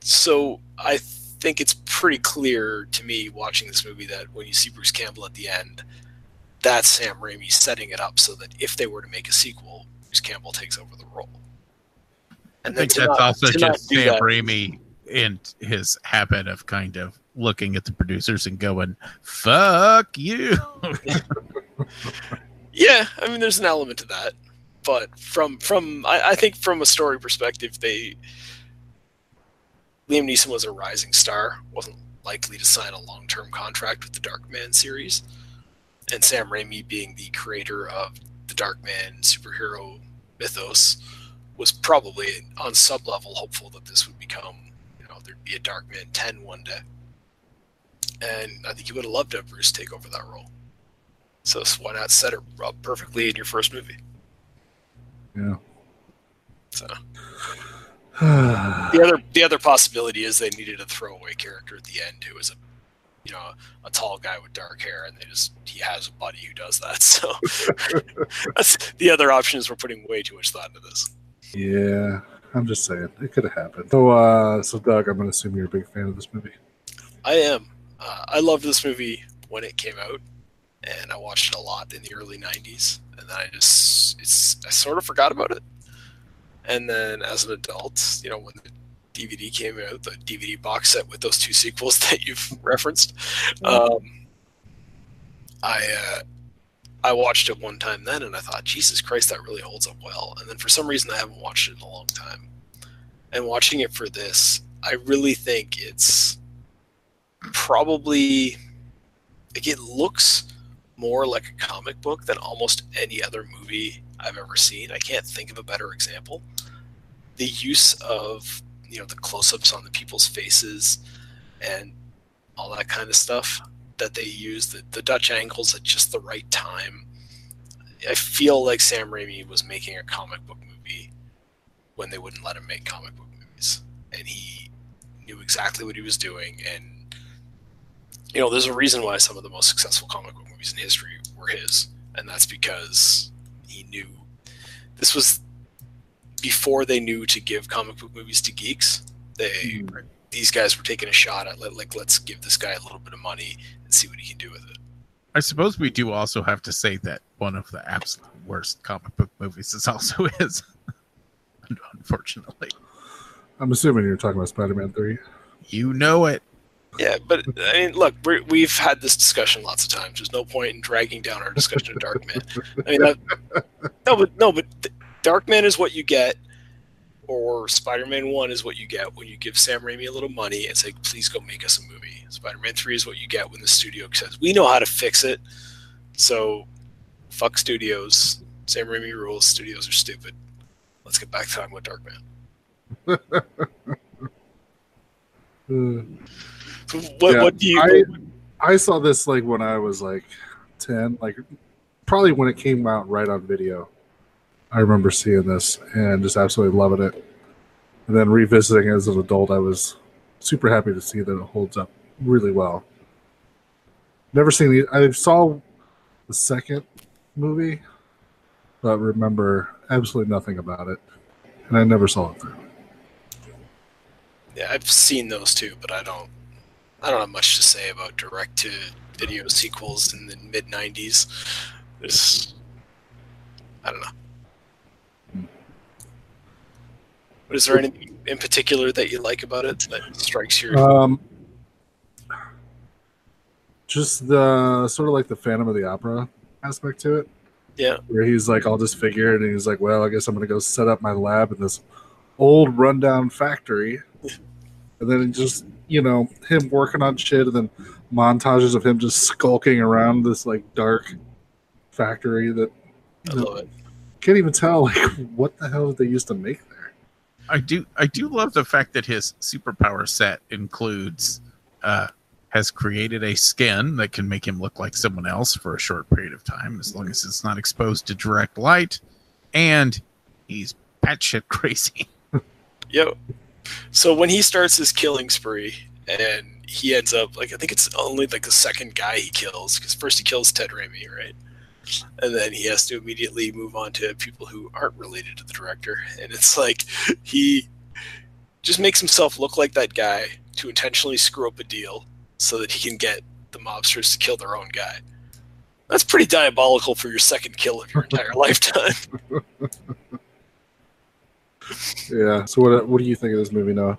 so I think it's pretty clear to me watching this movie that when you see Bruce Campbell at the end, that's Sam Raimi setting it up so that if they were to make a sequel, Bruce Campbell takes over the role. And then think that's not- also just Sam that- Raimi and his habit of kind of looking at the producers and going, "Fuck you." Yeah, I mean, there's an element to that, but from from I, I think from a story perspective, they Liam Neeson was a rising star, wasn't likely to sign a long term contract with the Darkman series, and Sam Raimi being the creator of the Darkman superhero mythos was probably on sub level hopeful that this would become, you know, there'd be a Darkman 10 one day. And I think he would have loved to have Bruce take over that role. So why not set it up perfectly in your first movie? Yeah. So the other the other possibility is they needed a throwaway character at the end who was a you know a tall guy with dark hair and they just he has a buddy who does that. So that's the other option is we're putting way too much thought into this. yeah, I'm just saying it could have happened. So, uh, so Doug, I'm gonna assume you're a big fan of this movie. I am. Uh, I loved this movie when it came out, and I watched it a lot in the early '90s, and then I just it's I sort of forgot about it. And then as an adult, you know, when the DVD came out, the DVD box set with those two sequels that you've referenced, um, I uh, I watched it one time then, and I thought, Jesus Christ, that really holds up well. And then for some reason, I haven't watched it in a long time. And watching it for this, I really think it's probably like it looks more like a comic book than almost any other movie I've ever seen. I can't think of a better example. The use of you know the close-ups on the people's faces and all that kind of stuff that they use the, the Dutch angles at just the right time. I feel like Sam Raimi was making a comic book movie when they wouldn't let him make comic book movies, and he knew exactly what he was doing and you know, there's a reason why some of the most successful comic book movies in history were his, and that's because he knew this was before they knew to give comic book movies to geeks. They hmm. these guys were taking a shot at let- like let's give this guy a little bit of money and see what he can do with it. I suppose we do also have to say that one of the absolute worst comic book movies is also is. Unfortunately, I'm assuming you're talking about Spider-Man Three. you know it. Yeah, but I mean, look, we're, we've had this discussion lots of times. There's no point in dragging down our discussion of Darkman. I mean, that, no, but no, but th- Darkman is what you get, or Spider-Man One is what you get when you give Sam Raimi a little money and say, "Please go make us a movie." Spider-Man Three is what you get when the studio says, "We know how to fix it." So, fuck studios. Sam Raimi rules. Studios are stupid. Let's get back to talking about Darkman. Uh, So what, Yeah, what do you? I, I saw this like when I was like ten, like probably when it came out right on video. I remember seeing this and just absolutely loving it. And then revisiting as an adult, I was super happy to see that it holds up really well. Never seen the. I saw the second movie, but remember absolutely nothing about it, and I never saw it through. Yeah, I've seen those too, but I don't. I don't have much to say about direct to video sequels in the mid '90s. This, I don't know. But is there anything in particular that you like about it that strikes your? Um, just the sort of like the Phantom of the Opera aspect to it, yeah, where he's like all disfigured and he's like, "Well, I guess I'm gonna go set up my lab in this old rundown factory," and then it just you know him working on shit, and then montages of him just skulking around this like dark factory that I love it. can't even tell like what the hell did they used to make there. I do I do love the fact that his superpower set includes uh has created a skin that can make him look like someone else for a short period of time as long as it's not exposed to direct light and he's batshit crazy. Yo, so when he starts his killing spree and he ends up like I think it's only like the second guy he kills because first he kills Ted Raimi, right? And then he has to immediately move on to people who aren't related to the director, and it's like he just makes himself look like that guy to intentionally screw up a deal so that he can get the mobsters to kill their own guy. That's pretty diabolical for your second kill of your entire lifetime. Yeah. So what what do you think of this movie, Noah?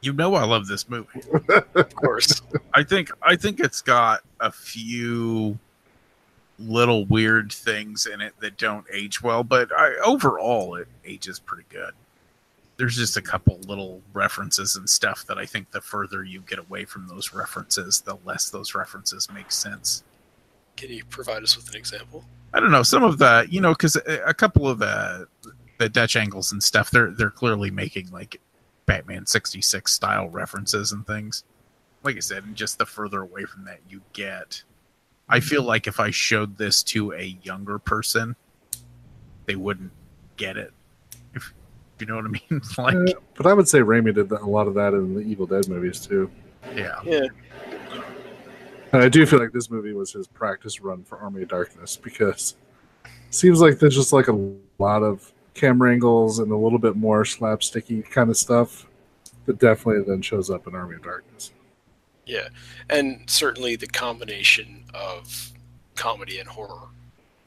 You know I love this movie. of course. I think I think it's got a few little weird things in it that don't age well, but I, overall it ages pretty good. There's just a couple little references and stuff that I think the further you get away from those references, the less those references make sense. Can you provide us with an example? I don't know some of the you know because a, a couple of the the Dutch angles and stuff they're they're clearly making like Batman sixty six style references and things. Like I said, and just the further away from that you get, I feel like if I showed this to a younger person, they wouldn't get it. If you know what I mean, like Uh, but I would say Raimi did a lot of that in the Evil Dead movies too. yeah, Yeah. And I do feel like this movie was his practice run for Army of Darkness because it seems like there's just like a lot of camera angles and a little bit more slapsticky kind of stuff that definitely then shows up in Army of Darkness. Yeah, and certainly the combination of comedy and horror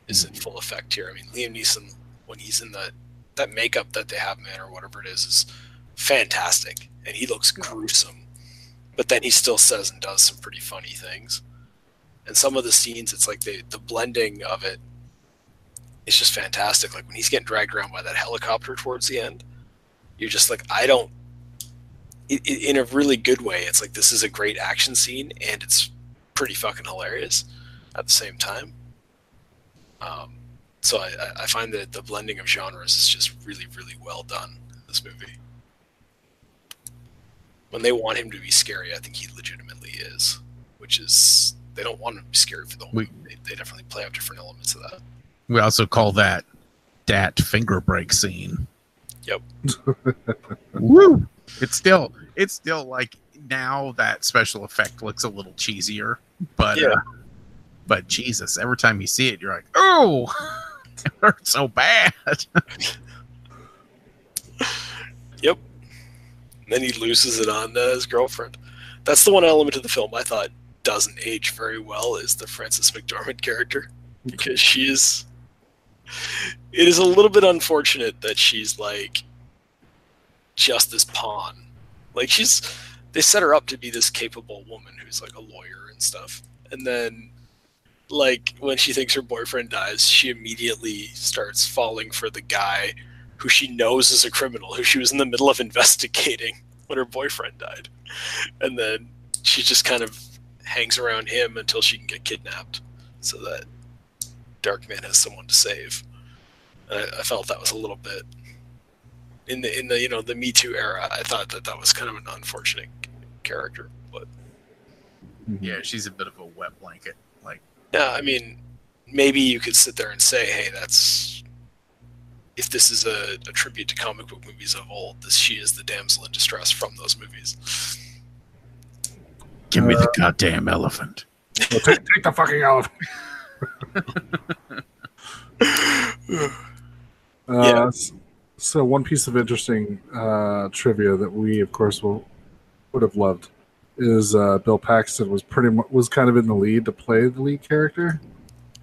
is in full effect here. I mean, Liam Neeson when he's in the that makeup that they have him in or whatever it is is fantastic, and he looks gruesome. But then he still says and does some pretty funny things. And some of the scenes, it's like the the blending of it is just fantastic. Like when he's getting dragged around by that helicopter towards the end, you're just like, I don't i- i- in a really good way. It's like this is a great action scene, and it's pretty fucking hilarious at the same time. Um, so I, I- find that the blending of genres is just really, really well done in this movie. When they want him to be scary, I think he legitimately is. Which is they don't want him to be scary for the whole We- movie. They, they definitely play up different elements of that. We also call that dat finger break scene. Yep. Woo! It's still it's still like now that special effect looks a little cheesier, but Yeah. uh, but Jesus, every time you see it, you're like, oh, it hurts so bad. Yep. then he loses it on uh, his girlfriend. That's the one element of the film I thought doesn't age very well is the Frances McDormand character because she is. It is a little bit unfortunate that she's like just this pawn. Like she's, they set her up to be this capable woman who's like a lawyer and stuff, and then like when she thinks her boyfriend dies, she immediately starts falling for the guy who she knows is a criminal, who she was in the middle of investigating when her boyfriend died. And then she just kind of hangs around him until she can get kidnapped so that Darkman has someone to save. And I, I felt that was a little bit in the in the you know the Me Too era. I thought that that was kind of an unfortunate character, but mm-hmm. Yeah, she's a bit of a wet blanket. Like, Yeah, I mean, maybe you could sit there and say, "Hey, that's if this is a, a tribute to comic book movies of old, this she is the damsel in distress from those movies." give me the uh, goddamn elephant. Well, take, take the fucking elephant. uh, Yeah. s- So one piece of interesting uh, trivia that we, of course, will would have loved is uh, Bill Paxton was pretty mu- was kind of in the lead to play the lead character,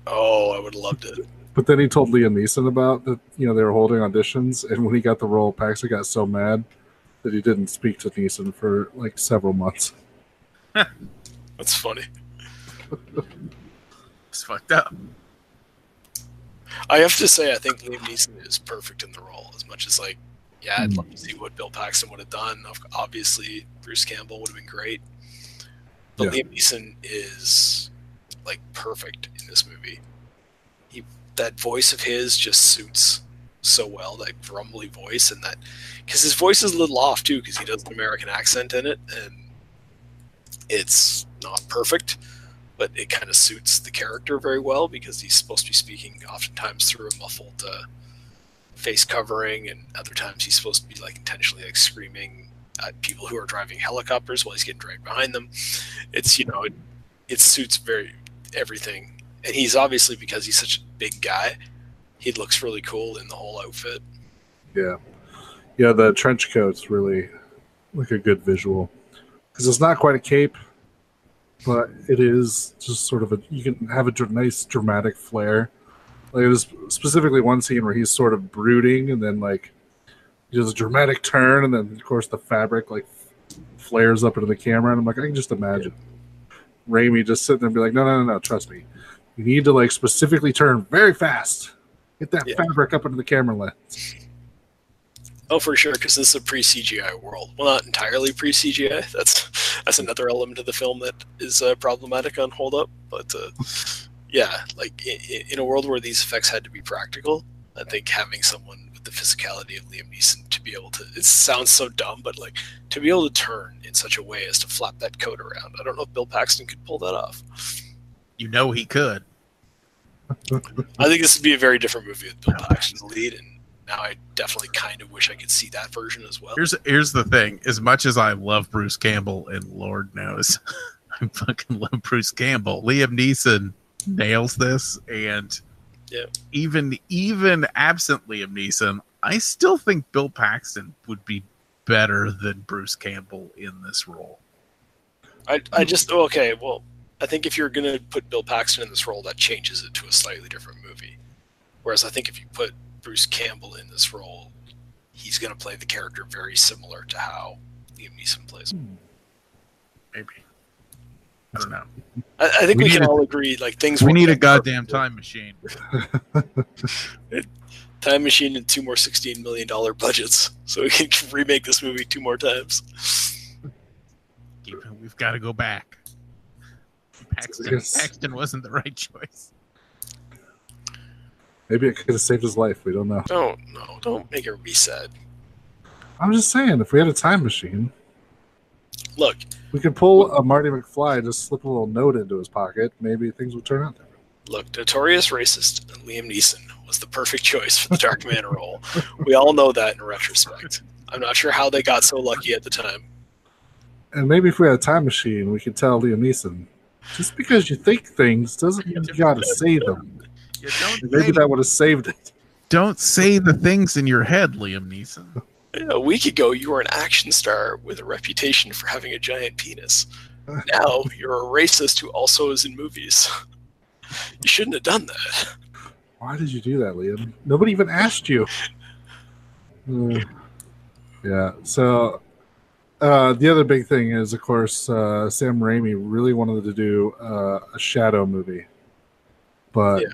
Oh, I would have loved it. but then he told Liam Neeson about that. You know, they were holding auditions, and when he got the role, Paxton got so mad that he didn't speak to Neeson for like several months. That's funny. It's fucked up. I have to say, I think Liam Neeson is perfect in the role. As much as like, yeah, I'd love to see what Bill Paxton would have done. Obviously, Bruce Campbell would have been great, but Yeah. Liam Neeson is like perfect in this movie. He that voice of his just suits so well that grumbly voice and that because his voice is a little off too because he does an American accent in it and it's not perfect but it kind of suits the character very well because he's supposed to be speaking oftentimes through a muffled uh, face covering, and other times he's supposed to be like intentionally like screaming at people who are driving helicopters while he's getting dragged behind them. It's you know it, it suits very everything, and he's obviously because he's such a big guy, he looks really cool in the whole outfit. Yeah, yeah. The trench coat's really like a good visual because it's not quite a cape, but it is just sort of a. You can have a nice dramatic flair. Like there's specifically one scene where he's sort of brooding, and then like he does a dramatic turn, and then of course the fabric like flares up into the camera, and I'm like, I can just imagine Raimi just sitting there and be like, No, no, no, no, trust me. You need to like specifically turn very fast. Get that Yeah. fabric up into the camera lens. Oh, for sure, because this is a pre CGI world. Well, not entirely pre CGI. That's that's another element of the film that is uh, problematic on Hold Up. But uh, yeah, like in, in a world where these effects had to be practical, I think having someone with the physicality of Liam Neeson to be able to it sounds so dumb, but like to be able to turn in such a way as to flap that coat around. I don't know if Bill Paxton could pull that off. You know he could. I think this would be a very different movie with Bill Paxton's lead, and now I definitely kind of wish I could see that version as well. Here's here's the thing. As much as I love Bruce Campbell, and Lord knows I fucking love Bruce Campbell, Liam Neeson nails this, and Yeah. even even absent Liam Neeson, I still think Bill Paxton would be better than Bruce Campbell in this role. I, I just okay. Well, I think if you're gonna put Bill Paxton in this role, that changes it to a slightly different movie. Whereas I think if you put Bruce Campbell in this role, he's gonna play the character very similar to how Liam Neeson plays. Hmm. Maybe. I don't know. I, I think We we, can a- all agree like things. We need a goddamn perfectly. time machine. time machine and two more sixteen million dollar budgets, so we can remake this movie two more times. We've got to go back. Paxton, Paxton wasn't the right choice. Maybe it could have saved his life. We don't know. Don't no, don't make her reset. I'm just saying, if we had a time machine, Look, we could pull a Marty McFly, just slip a little note into his pocket. Maybe things would turn out different. Look, notorious racist Liam Neeson was the perfect choice for the Darkman role. We all know that in retrospect. I'm not sure how they got so lucky at the time. And maybe if we had a time machine, we could tell Liam Neeson, just because you think things doesn't mean you gotta say them. You don't, maybe say, that would have saved it. don't say the things in your head, Liam Neeson. A week ago, you were an action star with a reputation for having a giant penis. Now you're a racist who also is in movies. You shouldn't have done that. Why did you do that, Liam? Nobody even asked you. Uh, yeah. So uh, the other big thing is, of course, uh, Sam Raimi really wanted to do uh, a Shadow movie, but Yeah.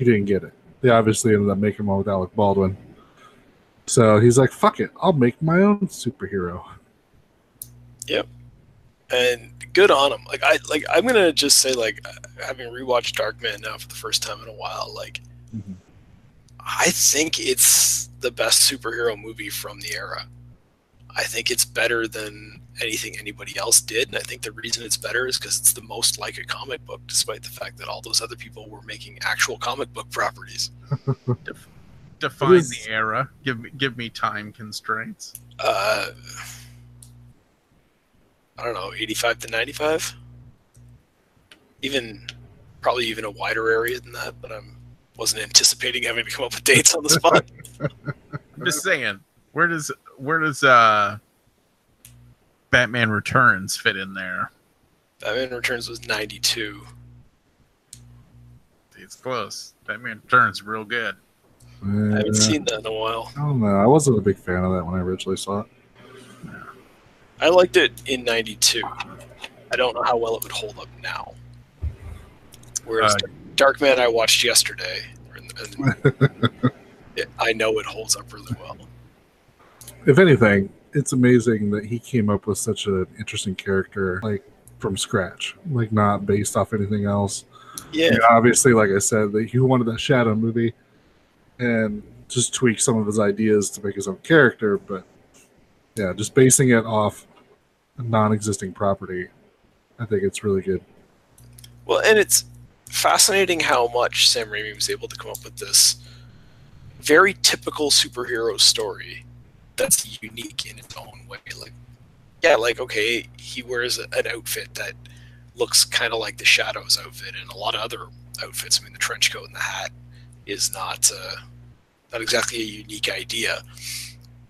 He didn't get it. They obviously ended up making one with Alec Baldwin. So he's like, "Fuck it, I'll make my own superhero." Yep. And good on him. Like I like I'm gonna just say like having rewatched Darkman now for the first time in a while. Like Mhm. I think it's the best superhero movie from the era. I think it's better than anything anybody else did, and I think the reason it's better is because it's the most like a comic book, despite the fact that all those other people were making actual comic book properties. Define is- the era. Give me give me time constraints. Uh, I don't know, 85 to 95? Even, probably even a wider area than that, but I'm wasn't anticipating having to come up with dates on the spot. I'm just saying, where does where does uh Batman Returns fit in there? Batman Returns was 92. It's close. Batman Returns real good. I haven't seen that in a while. I don't know. I wasn't a big fan of that when I originally saw it. I liked it in 92. I don't know how well it would hold up now. Whereas Uh, Darkman I watched yesterday, and, and it, I know it holds up really well. if anything, it's amazing that he came up with such an interesting character, like from scratch, like not based off anything else. Yeah, You know, obviously, like I said, that he wanted that Shadow movie and just tweak some of his ideas to make his own character. But yeah, just basing it off a non-existing property, I think it's really good. Well, and it's fascinating how much Sam Raimi was able to come up with this very typical superhero story that's unique in its own way. Like, yeah, like okay, he wears an outfit that looks kind of like the Shadows outfit, and a lot of other outfits. I mean, the trench coat and the hat is not uh, not exactly a unique idea,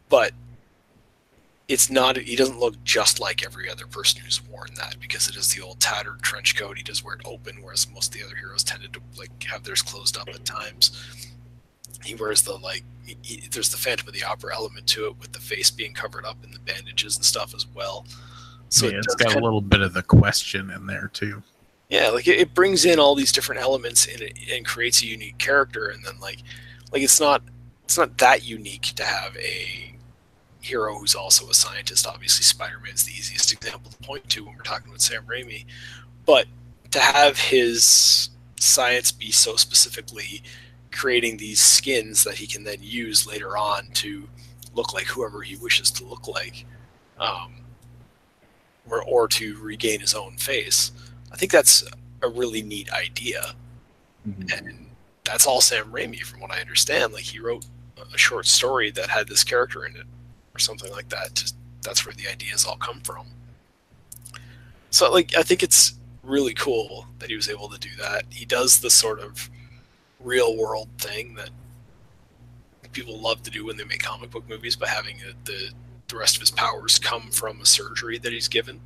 but it's not he doesn't look just like every other person who's worn that because it is the old tattered trench coat he does wear it open whereas most of the other heroes tended to like have theirs closed up at times he wears the like he, he- there's the phantom of the opera element to it with the face being covered up and the bandages and stuff as well so yeah, it it's does got a little bit of the question in there too. yeah like it, it brings in all these different elements in it and creates a unique character and then like like it's not it's not that unique to have a hero who's also a scientist obviously spider-man's the easiest example to point to when we're talking about sam raimi but to have his science be so specifically creating these skins that he can then use later on to look like whoever he wishes to look like um, or, or to regain his own face I think that's a really neat idea, and that's all Sam Raimi, from what I understand. Like he wrote a short story that had this character in it, or something like that. Just that's where the ideas all come from. So, like, I think it's really cool that he was able to do that. He does the sort of real world thing that people love to do when they make comic book movies, by having the the, the rest of his powers come from a surgery that he's given,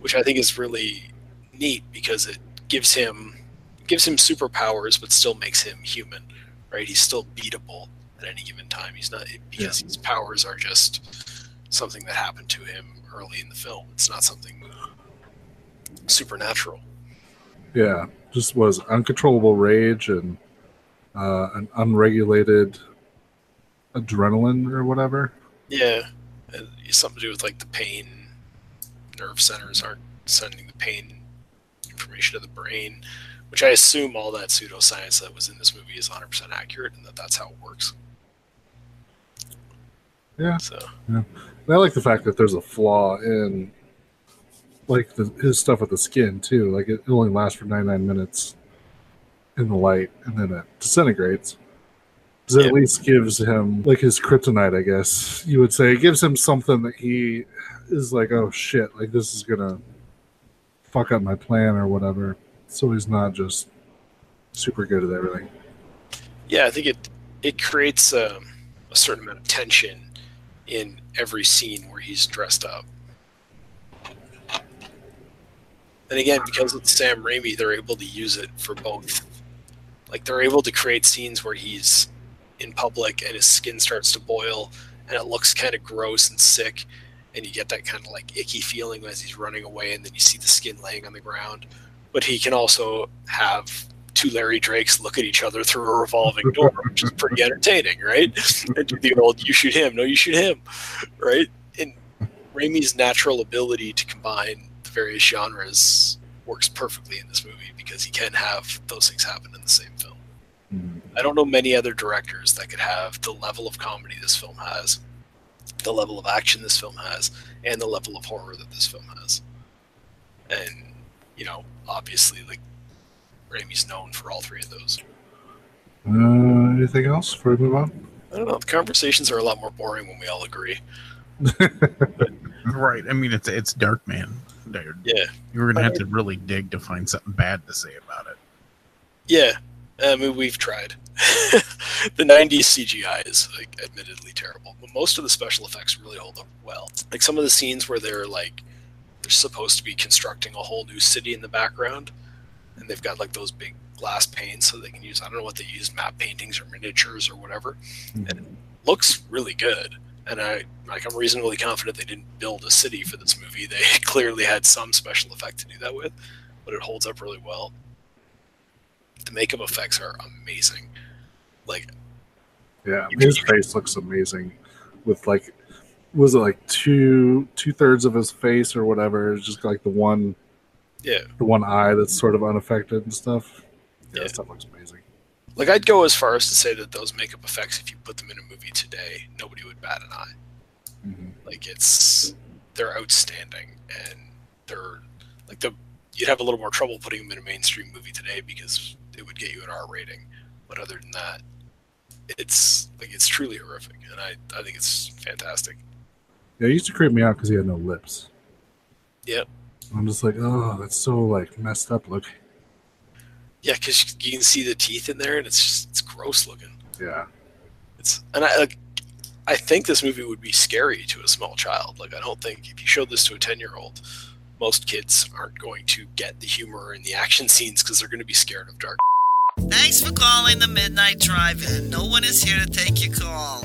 which I think is really neat because it gives him gives him superpowers but still makes him human right? He's still beatable at any given time. He's not because his powers are just something that happened to him early in the film. It's not something supernatural. Yeah, just was uncontrollable rage and uh, an unregulated adrenaline or whatever. yeah. It's something to do with like the pain. Nerve centers aren't sending the pain information to the brain which i assume all that pseudoscience that was in this movie is 100% accurate and that that's how it works. Yeah. so. And I like the fact that there's a flaw in like the, his stuff with the skin too. Like it only lasts for 99 minutes in the light, and then it disintegrates. it Yeah. at least gives him like his kryptonite, I guess you would say. It gives him something that he is like, oh shit, like this is gonna fuck up my plan or whatever. So he's not just super good at everything. yeah, I think it it creates um, a certain amount of tension in every scene where he's dressed up. And again, because it's Sam Raimi, they're able to use it for both. Like they're able to create scenes where he's in public and his skin starts to boil and it looks kind of gross and sick and you get that kind of like icky feeling as he's running away and then you see the skin laying on the ground. But he can also have two Larry Drakes look at each other through a revolving door, which is pretty entertaining, right? And do the old you shoot him, no, you shoot him, right? And Raimi's natural ability to combine various genres works perfectly in this movie because he can have those things happen in the same film. Mhm. I don't know many other directors that could have the level of comedy this film has, the level of action this film has, and the level of horror that this film has. And, you know, obviously, like, Raimi's known for all three of those. Uh, anything else before we move on? I don't know. The conversations are a lot more boring when we all agree. Right. I mean, it's it's Darkman. Dude. Yeah. You were gonna have to really dig to find something bad to say about it. Yeah. I mean, we've tried. the 90s CGI is, like, admittedly terrible, but most of the special effects really hold up well. Like, some of the scenes where they're, like, they're supposed to be constructing a whole new city in the background, and they've got, like, those big glass panes so they can use, I don't know what they use, matte paintings or miniatures or whatever. Hmm. And it looks really good. And I, like, I'm reasonably confident they didn't build a city for this movie. They clearly had some special effect to do that with, but it holds up really well the makeup effects are amazing. Like, Yeah, his face looks amazing. With like, was it like two two thirds of his face or whatever? It's just like the one yeah, the one eye that's sort of unaffected and stuff. Yeah, Yeah. that stuff looks amazing. Like I'd go as far as to say that those makeup effects, if you put them in a movie today, nobody would bat an eye. Mhm. Like, it's they're outstanding, and they're like the you'd have a little more trouble putting them in a mainstream movie today because it would get you an R rating. But other than that, it's like it's truly horrific, and I I think it's fantastic. Yeah, he used to creep me out because he had no lips. Yep. I'm just like, oh, that's so like messed up looking. Yeah, because you can see the teeth in there, and it's just it's gross looking. Yeah, It's and I like I think this movie would be scary to a small child. Like I don't think if you showed this to a ten year old, most kids aren't going to get the humor and the action scenes because they're going to be scared of dark. Thanks for calling the Midnight Drive-In. No one is here to take your call.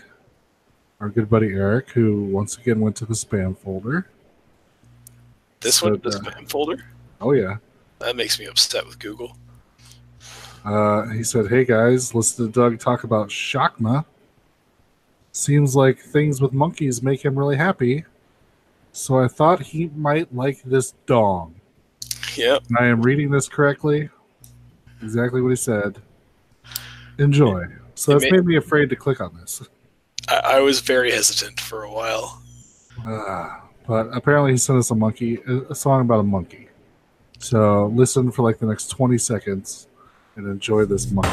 Our good buddy Eric, who once again went to the spam folder. This So one, the the- spam folder, Oh yeah. that makes me upset with Google. Uh, he said, "Hey guys, listen to Doug talk about Shakma. Seems like things with monkeys make him really happy. So I thought he might like this dong. Yep. And I am reading this correctly. Exactly what he said. Enjoy. So It that's ma- made me afraid to click on this. I, I was very hesitant for a while. Uh, but apparently he sent us a monkey, a a song about a monkey. So listen for like the next 20 seconds and enjoy this monkey.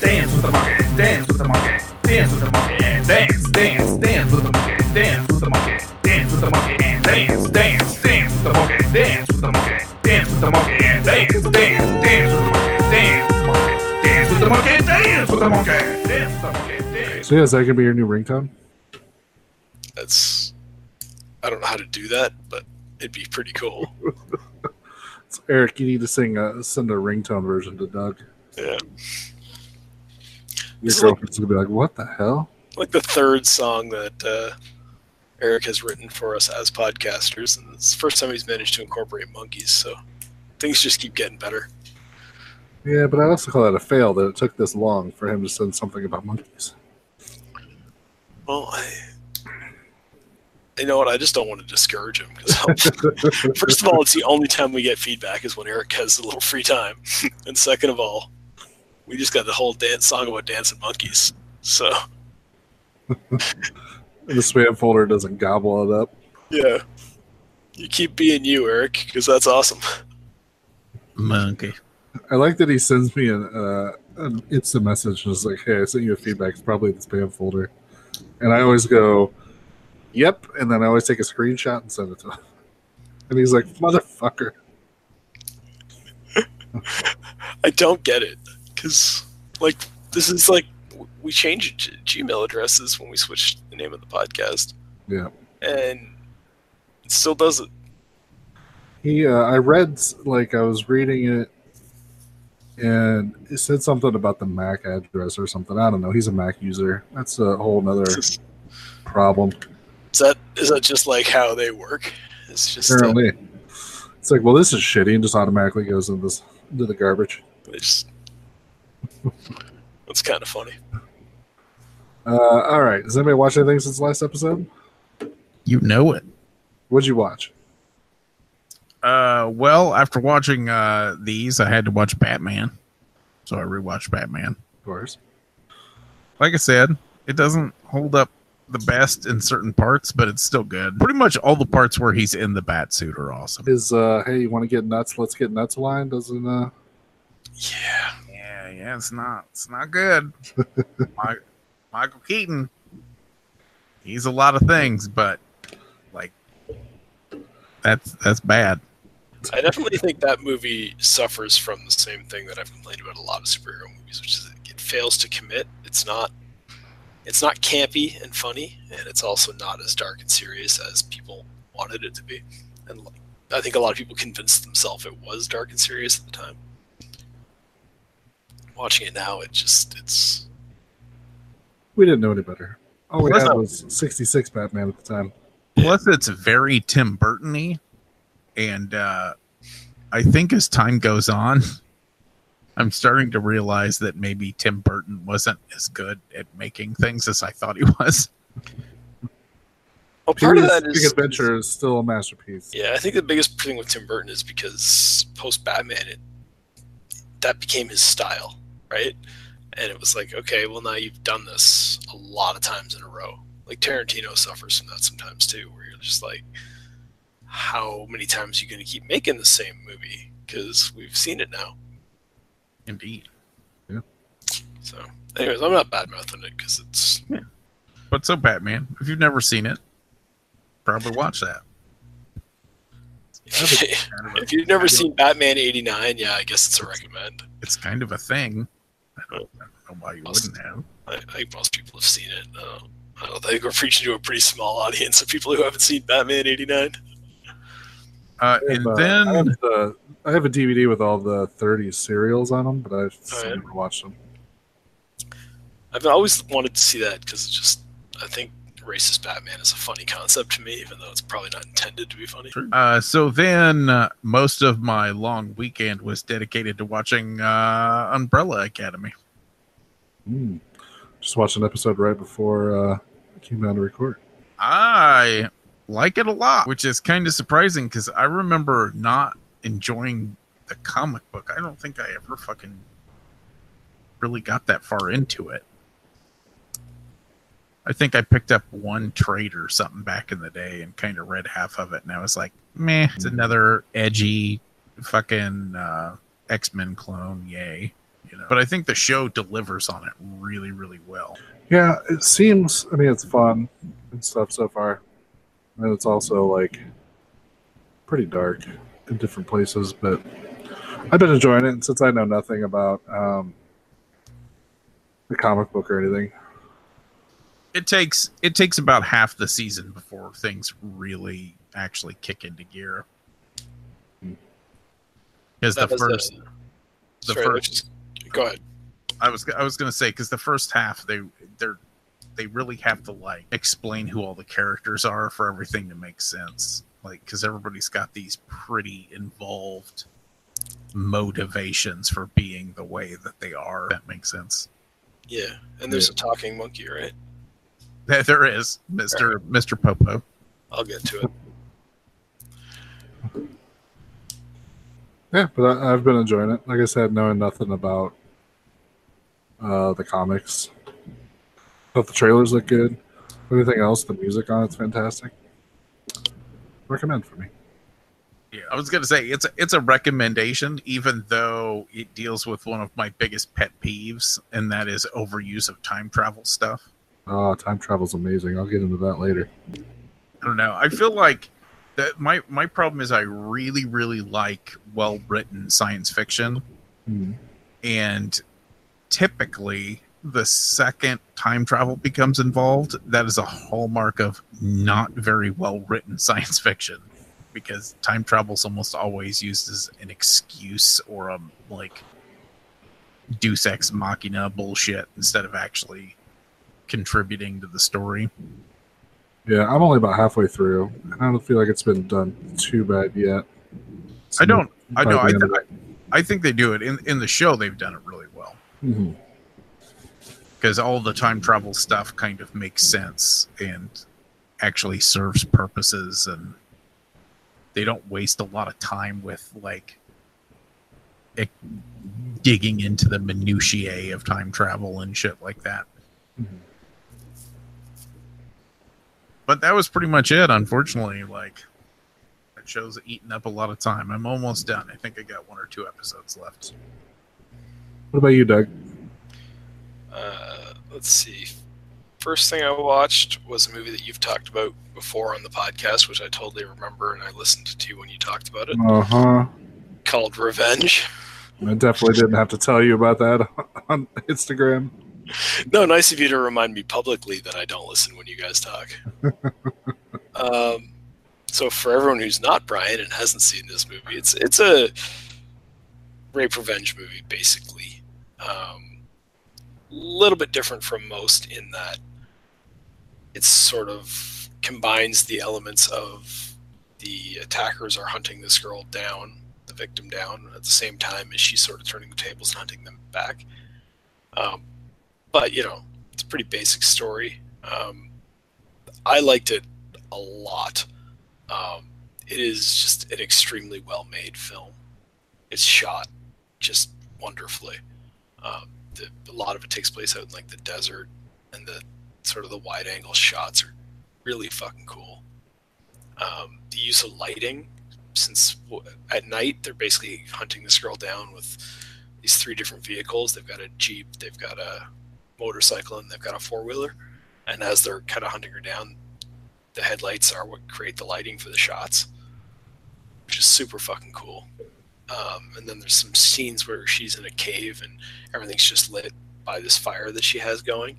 Dance with the monkey, dance with the monkey, dance with the monkey, and dance, dance, dance with the monkey, dance with the monkey, dance with the monkey, and dance, dance, dance with the monkey, dance with the monkey, dance with the monkey, and dance, dance, dance with the monkey, dance with the monkey, dance with the monkey, dance with the monkey, dance with the monkey, dance. So yeah, is that gonna be your new ringtone? That's I don't know how to do that, but it'd be pretty cool. So Eric, you need to sing a send a ringtone version to Doug. Yeah. Your This is like- girlfriend's gonna be like, "What the hell?" like the third song that uh, Eric has written for us as podcasters, and it's the first time he's managed to incorporate monkeys. So things just keep getting better. Yeah, but I also call that a fail that it took this long for him to send something about monkeys. Well, I, you know what? I just don't want to discourage him because first of all, it's the only time we get feedback is when Eric has a little free time, and second of all, We just got the whole dance song about dancing monkeys. So The spam folder doesn't gobble it up. yeah, you keep being you, Eric, because that's awesome. Monkey. I like that he sends me an, uh, an instant message and is like, "Hey, I sent you a feedback. It's probably in the spam folder," and I always go, "Yep," and then I always take a screenshot and send it to him. And he's like, "Motherfucker." I don't get it because like this is like we changed Gmail addresses when we switched the name of the podcast, Yeah. and it still does it. He, uh, I read like I was reading it, and it said something about the Mac address or something. I don't know. He's a Mac user. That's a whole nother problem. Is that is that just like how they work? It's just uh, Apparently, it's like, well, this is shitty, and just automatically goes into this into the garbage. it's it's kind of funny. Uh, all right. Has anybody watched anything since the last episode? You know it. What'd you watch? Uh, well, after watching uh these, I had to watch Batman, so I rewatched Batman. Of course. Like I said, it doesn't hold up the best in certain parts, but it's still good. Pretty much all the parts where he's in the bat suit are awesome. Is uh, hey, you want to get nuts? Let's get nuts line. Doesn't uh, Yeah, Yeah, yeah, it's not, it's not good. Mi- Michael Keaton, he's a lot of things, but like that's that's bad. I definitely think that movie suffers from the same thing that I've complained about a lot of superhero movies, which is it fails to commit. It's not it's not campy and funny, and it's also not as dark and serious as people wanted it to be. And like, I think a lot of people convinced themselves it was dark and serious at the time. Watching it now, it just it's we didn't know any better. All we Plus, had was sixty six Batman at the time. Plus, it's very Tim Burton-y, and uh, I think as time goes on, I'm starting to realize that maybe Tim Burton wasn't as good at making things as I thought he was. well, part of Pee-wee's that Big is Adventure is still a masterpiece. Yeah, I think the biggest thing with Tim Burton is because post Batman, it that became his style, right? And it was like, okay, well now you've done this a lot of times in a row. Like Tarantino suffers from that sometimes too, where you're just like, how many times are you going to keep making the same movie? Because we've seen it now. Indeed. Yeah. So, anyways, I'm not bad mouthing it because it's But so Batman, if you've never seen it, probably watch that. if you've never seen Batman '89, yeah, I guess it's a recommend. It's kind of a thing. I don't, I don't know why you wouldn't have. I, I think most people have seen it. Uh, I don't think we're preaching to a pretty small audience of people who haven't seen Batman '89. Uh, I and have, uh, then I have, the, I have a DVD with all the 30 serials on them, but I've Oh, yeah. never watched them. I've always wanted to see that because it's just I think racist Batman is a funny concept to me, even though it's probably not intended to be funny. Uh, so then, uh, most of my long weekend was dedicated to watching uh, Umbrella Academy. Mm. Just watched an episode right before uh, I came down to record. I like it a lot, which is kind of surprising because I remember not enjoying the comic book. I don't think I ever fucking really got that far into it. I think I picked up one trade or something back in the day and kind of read half of it, and I was like, meh, it's another edgy fucking uh, X Men clone, yay. You know, but I think the show delivers on it really, really well. Yeah, it seems. I mean, it's fun and stuff so far, and it's also like pretty dark in different places. But I've been enjoying it and since I know nothing about um, the comic book or anything. it takes it takes about half the season before things really actually kick into gear. Because the That was first, the sorry, first, just- go ahead. I was I was gonna say because the first half they they're they really have to like explain who all the characters are for everything to make sense. Like because everybody's got these pretty involved motivations for being the way that they are. That makes sense. Yeah, and there's a talking monkey, right? There there is Mister Mister Pogo. I'll get to it. Yeah, but I, I've been enjoying it. Like I said, knowing nothing about uh, the comics. Thought the trailers look good. Anything else, the music on it's fantastic. Recommend for me. Yeah, I was gonna say it's a, it's a recommendation, even though it deals with one of my biggest pet peeves, and that is overuse of time travel stuff. Oh, time travel's amazing. I'll get into that later. I don't know. I feel like that my my problem is I really really like well written science fiction, Hmm. and typically the second time travel becomes involved, that is a hallmark of not very well written science fiction, because time travel is almost always used as an excuse or a like Deus ex machina bullshit instead of actually contributing to the story. Yeah, I'm only about halfway through. and I don't feel like it's been done too bad yet. I don't. I know. I, th- I think they do it in in the show. They've done it really well Mhm. Because all the time travel stuff kind of makes sense and actually serves purposes, and they don't waste a lot of time with like it, digging into the minutiae of time travel and shit like that. Mhm. But that was pretty much it. Unfortunately, like that show's eating up a lot of time. I'm almost done. I think I got one or two episodes left. What about you, Doug? Uh, let's see. First thing I watched was a movie that you've talked about before on the podcast, which I totally remember and I listened to when you talked about it, Uh huh. called Revenge. I definitely didn't have to tell you about that on Instagram. No, nice of you to remind me publicly that I don't listen when you guys talk. um, so for everyone who's not Brian and hasn't seen this movie, it's it's a rape revenge movie basically. Um, little bit different from most in that it sort of combines the elements of the attackers are hunting this girl down, the victim down, at the same time as she's sort of turning the tables and hunting them back. Um, but you know, it's a pretty basic story. Um, I liked it a lot. Um, it is just an extremely well made film. It's shot just wonderfully. Um, the, a lot of it takes place out in like the desert, and the sort of the wide angle shots are really fucking cool. Um, the use of lighting, since at night they're basically hunting this girl down with these three different vehicles. They've got a jeep, they've got a motorcycle, and they've got a four wheeler. And as they're kind of hunting her down, the headlights are what create the lighting for the shots, which is super fucking cool. Um, and then there's some scenes where she's in a cave and everything's just lit by this fire that she has going,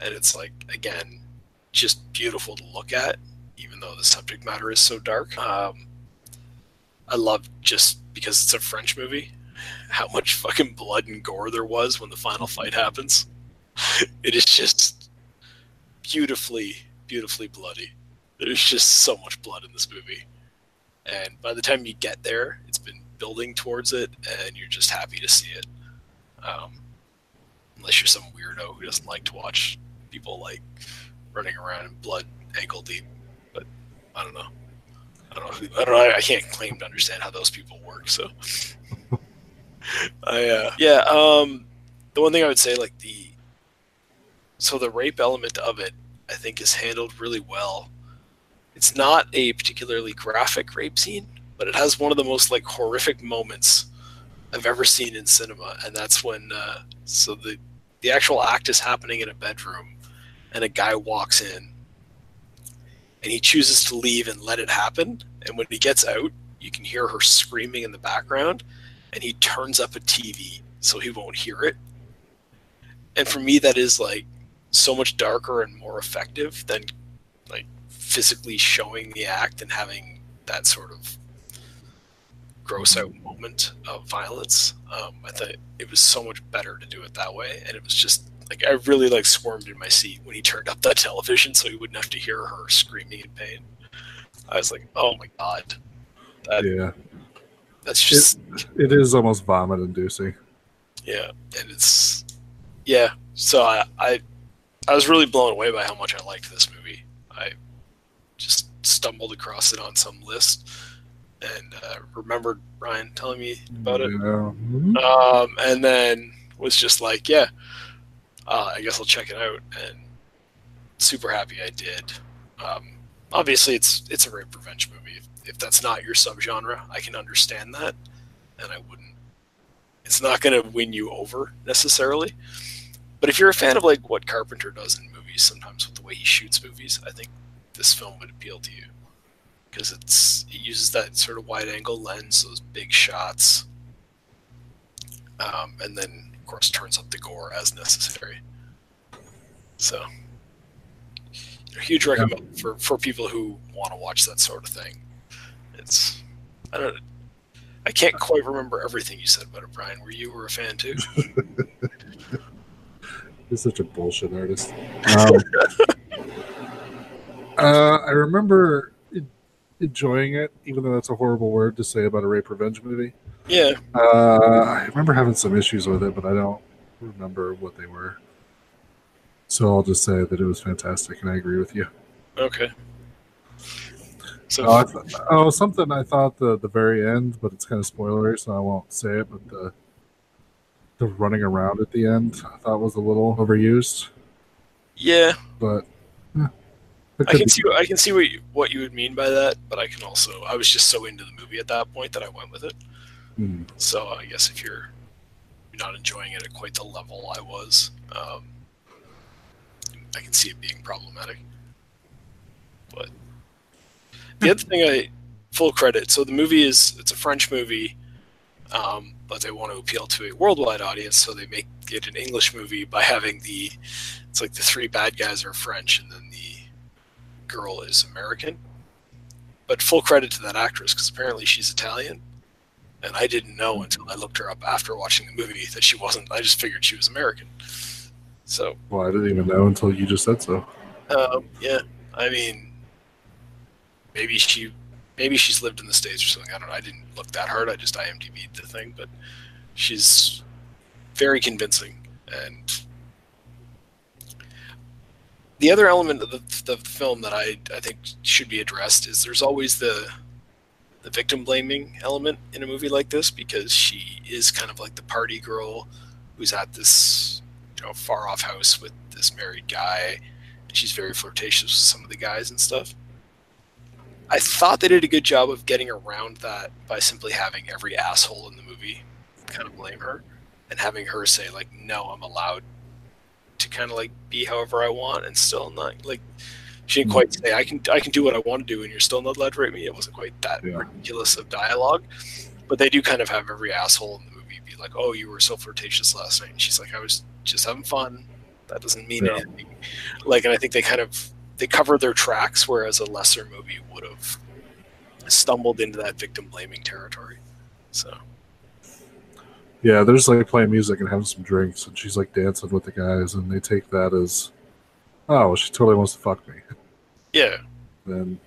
and it's like again, just beautiful to look at, even though the subject matter is so dark. Um, I love just because it's a French movie, how much fucking blood and gore there was when the final fight happens. It is just beautifully, beautifully bloody. There's just so much blood in this movie. And by the time you get there, building towards it, and you're just happy to see it. Um, unless you're some weirdo who doesn't like to watch people like running around in blood ankle deep. But I don't know. I don't know. I don't know. I can't claim to understand how those people work. So, I uh, yeah. Um, the one thing I would say, like the so the rape element of it, I think is handled really well. It's not a particularly graphic rape scene, but it has one of the most like horrific moments I've ever seen in cinema, and that's when uh, so the the actual act is happening in a bedroom, and a guy walks in, and he chooses to leave and let it happen. And when he gets out, you can hear her screaming in the background, and he turns up a TV so he won't hear it. And for me, that is like so much darker and more effective than like physically showing the act and having that sort of gross out moment of violence. Um, I thought it was so much better to do it that way, and it was just like I really like swarmed in my seat when he turned up that television so he wouldn't have to hear her screaming in pain. I was like, oh my god, that, Yeah, that's just it is almost vomit inducing. yeah, and it's yeah. So I, I I was really blown away by how much I liked this movie. I just stumbled across it on some list and uh, remembered Ryan telling me about it. Yeah. Mhm. um, and then was just like, yeah, uh, I guess I'll check it out. And super happy I did. Um, obviously, it's it's a rape revenge movie. If, if that's not your subgenre, I can understand that, and I wouldn't. It's not going to win you over necessarily. But if you're a fan of like what Carpenter does in movies, sometimes with the way he shoots movies, I think this film would appeal to you because it's it uses that sort of wide angle lens, those big shots, um, and then of course turns up the gore as necessary. So, a huge recommend for for people who want to watch that sort of thing. It's I don't. I can't quite remember everything you said about it, Brian. Were you were a fan too? He's such a bullshit artist. Um, uh, I remember enjoying it, even though that's a horrible word to say about a rape revenge movie. yeah, Uh, I remember having some issues with it, but I don't remember what they were. So I'll just say that it was fantastic, and I agree with you. okay. So Oh, I th- oh, something I thought the the very end, but it's kind of spoilery, so I won't say it. But the the running around at the end, I thought was a little overused. yeah, But eh, I can be- see I can see what you, what you would mean by that, but I can also I was just so into the movie at that point that I went with it. Hmm. So I guess if you're not enjoying it at quite the level I was, um, I can see it being problematic. But the other thing, I full credit. So the movie is it's a French movie, um, but they want to appeal to a worldwide audience, so they make it an English movie by having the it's like the three bad guys are French and then the girl is American. But full credit to that actress because apparently she's Italian and I didn't know until I looked her up after watching the movie that she wasn't. I just figured she was American. So, Well, I didn't even know until you just said so. um, yeah, I mean, maybe she, maybe she's lived in the states or something. I don't know. I didn't look that hard. I just IMDb'd the thing, but she's very convincing. And the other element of the, the film that I I think should be addressed is there's always the the victim blaming element in a movie like this because she is kind of like the party girl who's at this you know far off house with this married guy. And she's very flirtatious with some of the guys and stuff. I thought they did a good job of getting around that by simply having every asshole in the movie kind of blame her and having her say like no i'm allowed to kind of like be however i want and still not like she didn't quite mm-hmm. say I can I can do what I want to do and you're still not allowed to rape me. It wasn't quite that Yeah. ridiculous of dialogue, but they do kind of have every asshole in the movie be like, "Oh, you were so flirtatious last night," and she's like, "I was just having fun. That doesn't mean Yeah. anything." Like, and I think they kind of they cover their tracks, whereas a lesser movie would have stumbled into that victim blaming territory. So Yeah, they're just like playing music and having some drinks, and she's like dancing with the guys, and they take that as, oh, she totally wants to fuck me. yeah, Then,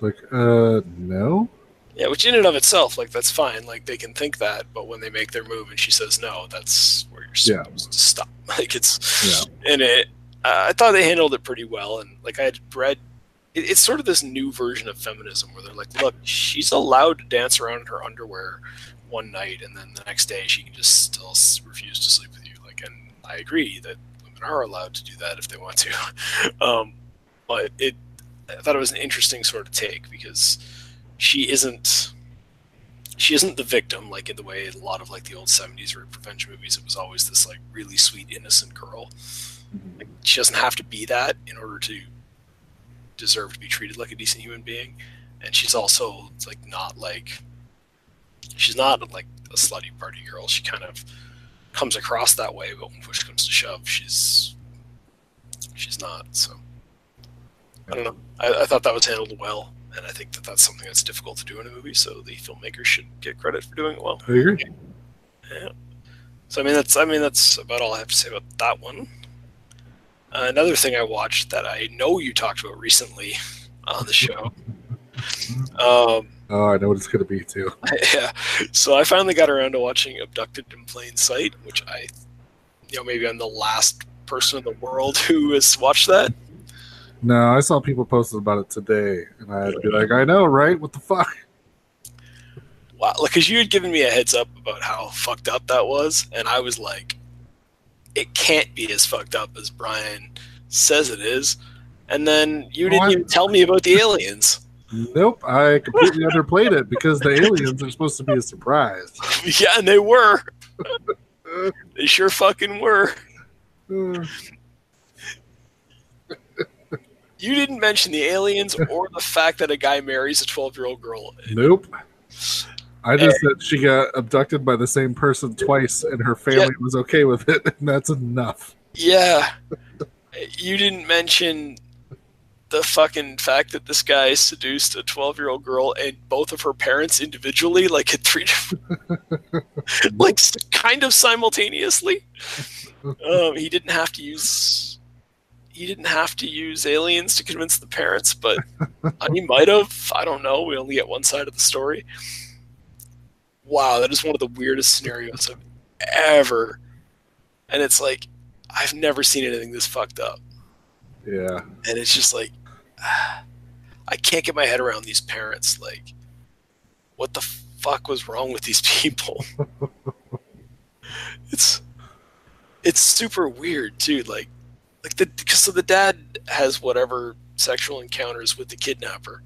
like, uh, no. yeah, which in and of itself, like that's fine. Like they can think that, but when they make their move and she says no, that's where you're Yeah. supposed to stop. Like it's Yeah. and it uh, I thought they handled it pretty well. And like I had read, it, it's sort of this new version of feminism where they're like, look, she's allowed to dance around in her underwear one night, and then the next day she can just still refuse to sleep with you. Like, and I agree that women are allowed to do that if they want to. um, but it, I thought it was an interesting sort of take because she isn't. She isn't the victim, like in the way a lot of like the old '70s rape revenge movies. It was always this like really sweet, innocent girl like, she doesn't have to be that in order to deserve to be treated like a decent human being and she's also like not like she's not like a slutty party girl she kind of comes across that way but when push comes to shove she's she's not so i don't know i, I thought that was handled well and i think that that's something that's difficult to do in a movie so the filmmakers should get credit for doing it well I agree. yeah. So I mean that's I mean that's about all I have to say about that one. Another thing I watched that I know you talked about recently on the show. um, Oh, I know what it's gonna be too. yeah. So I finally got around to watching Abducted in Plain Sight, which I, you know, maybe I'm the last person in the world who has watched that. No, I saw people posted about it today, and I'd be like, I know, right? What the fuck? Wow, because you had given me a heads up about how fucked up that was, and I was like, it can't be as fucked up as Brian says it is. And then you didn't even tell me about the aliens. Nope, I completely underplayed it because the aliens are supposed to be a surprise. yeah, and they were. they sure fucking were. You didn't mention the aliens or the fact that a guy marries a 12 year old girl. Nope. I just said she got abducted by the same person twice, and her family Yeah. was okay with it, and that's enough. Yeah. You didn't mention the fucking fact that this guy seduced a 12 year old girl and both of her parents individually, like at three different, like kind of simultaneously. Um, he didn't have to use. He didn't have to use aliens to convince the parents, but he might have. I don't know. We only get one side of the story. Wow, that is one of the weirdest scenarios I've ever. And it's like, I've never seen anything this fucked up. Yeah. And it's just like, I can't get my head around these parents. Like, what the fuck was wrong with these people? it's it's super weird too. Like, like the because so the dad has whatever sexual encounters with the kidnapper.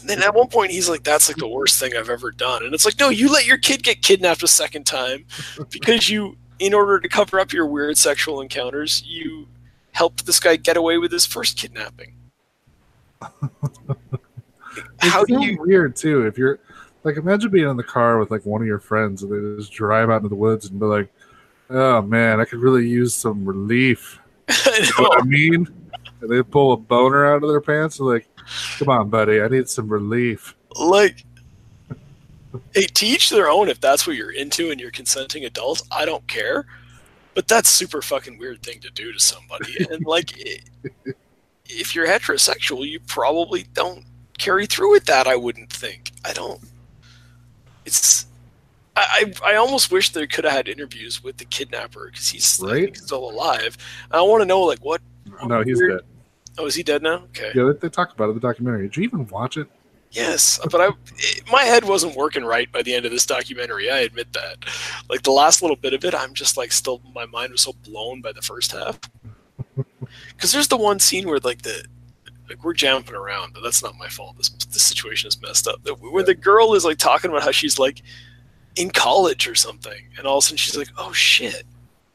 And then at one point he's like, "That's like the worst thing I've ever done," and it's like, "No, you let your kid get kidnapped a second time because you, in order to cover up your weird sexual encounters, you helped this guy get away with his first kidnapping." It's How do you? weird too? If you're like, imagine being in the car with like one of your friends, and they just drive out into the woods and be like, "Oh man, I could really use some relief." I You know know. what I mean? And they pull a boner out of their pants. They're like, "Come on, buddy, I need some relief." like hey teach their own if that's what you're into and you're consenting adults i don't care but that's super fucking weird thing to do to somebody and like if you're heterosexual you probably don't carry through with that i wouldn't think i don't it's I, I almost wish they could have had interviews with the kidnapper because he's Right. still alive. I want to know like what. No, he's weird- dead. Oh, is he dead now? Okay. Yeah, they, they talk about it in the documentary. Did you even watch it? Yes, but I it- my head wasn't working right by the end of this documentary. I admit that. Like the last little bit of it, I'm just like still my mind was so blown by the first half. Because there's the one scene where like the like we're jumping around, but that's not my fault. This this situation is messed up. Where the girl is like talking about how she's like in college or something, and all of a sudden she's like, "Oh shit,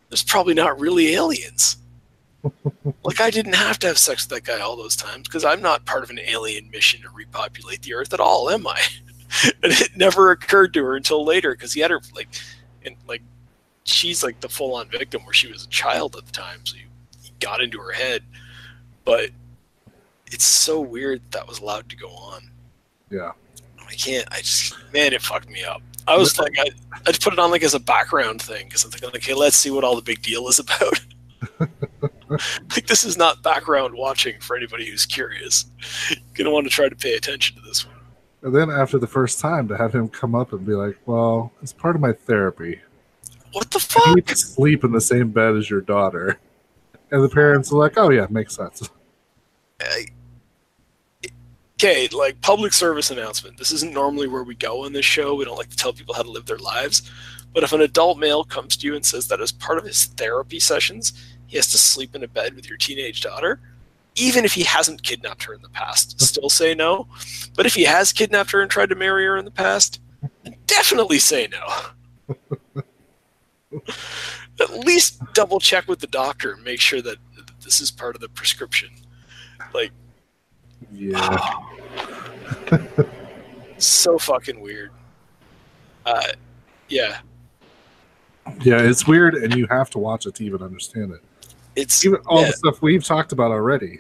there's probably not really aliens." Like I didn't have to have sex with that guy all those times because I'm not part of an alien mission to repopulate the Earth at all, am I? and it never occurred to her until later because he had her like, and like, she's like the full-on victim where she was a child at the time, so he, he got into her head. But it's so weird that, that was allowed to go on. Yeah. I can't. I just man, it fucked me up. I was like, I I put it on like as a background thing because I'm thinking, like, okay, let's see what all the big deal is about. like this is not background watching for anybody who's curious. You're gonna want to try to pay attention to this one. And then after the first time, to have him come up and be like, "Well, it's part of my therapy. What the fuck? to sleep in the same bed as your daughter." And the parents are like, "Oh yeah, makes sense." Okay, like public service announcement. This isn't normally where we go on this show. We don't like to tell people how to live their lives. But if an adult male comes to you and says that as part of his therapy sessions, he has to sleep in a bed with your teenage daughter, even if he hasn't kidnapped her in the past, still say no. But if he has kidnapped her and tried to marry her in the past, definitely say no. At least double check with the doctor and make sure that this is part of the prescription. Like, Yeah. so fucking weird. Uh, yeah, Yeah, it's weird, and you have to watch it to even understand it. It's Even all yeah, the stuff we've talked about already,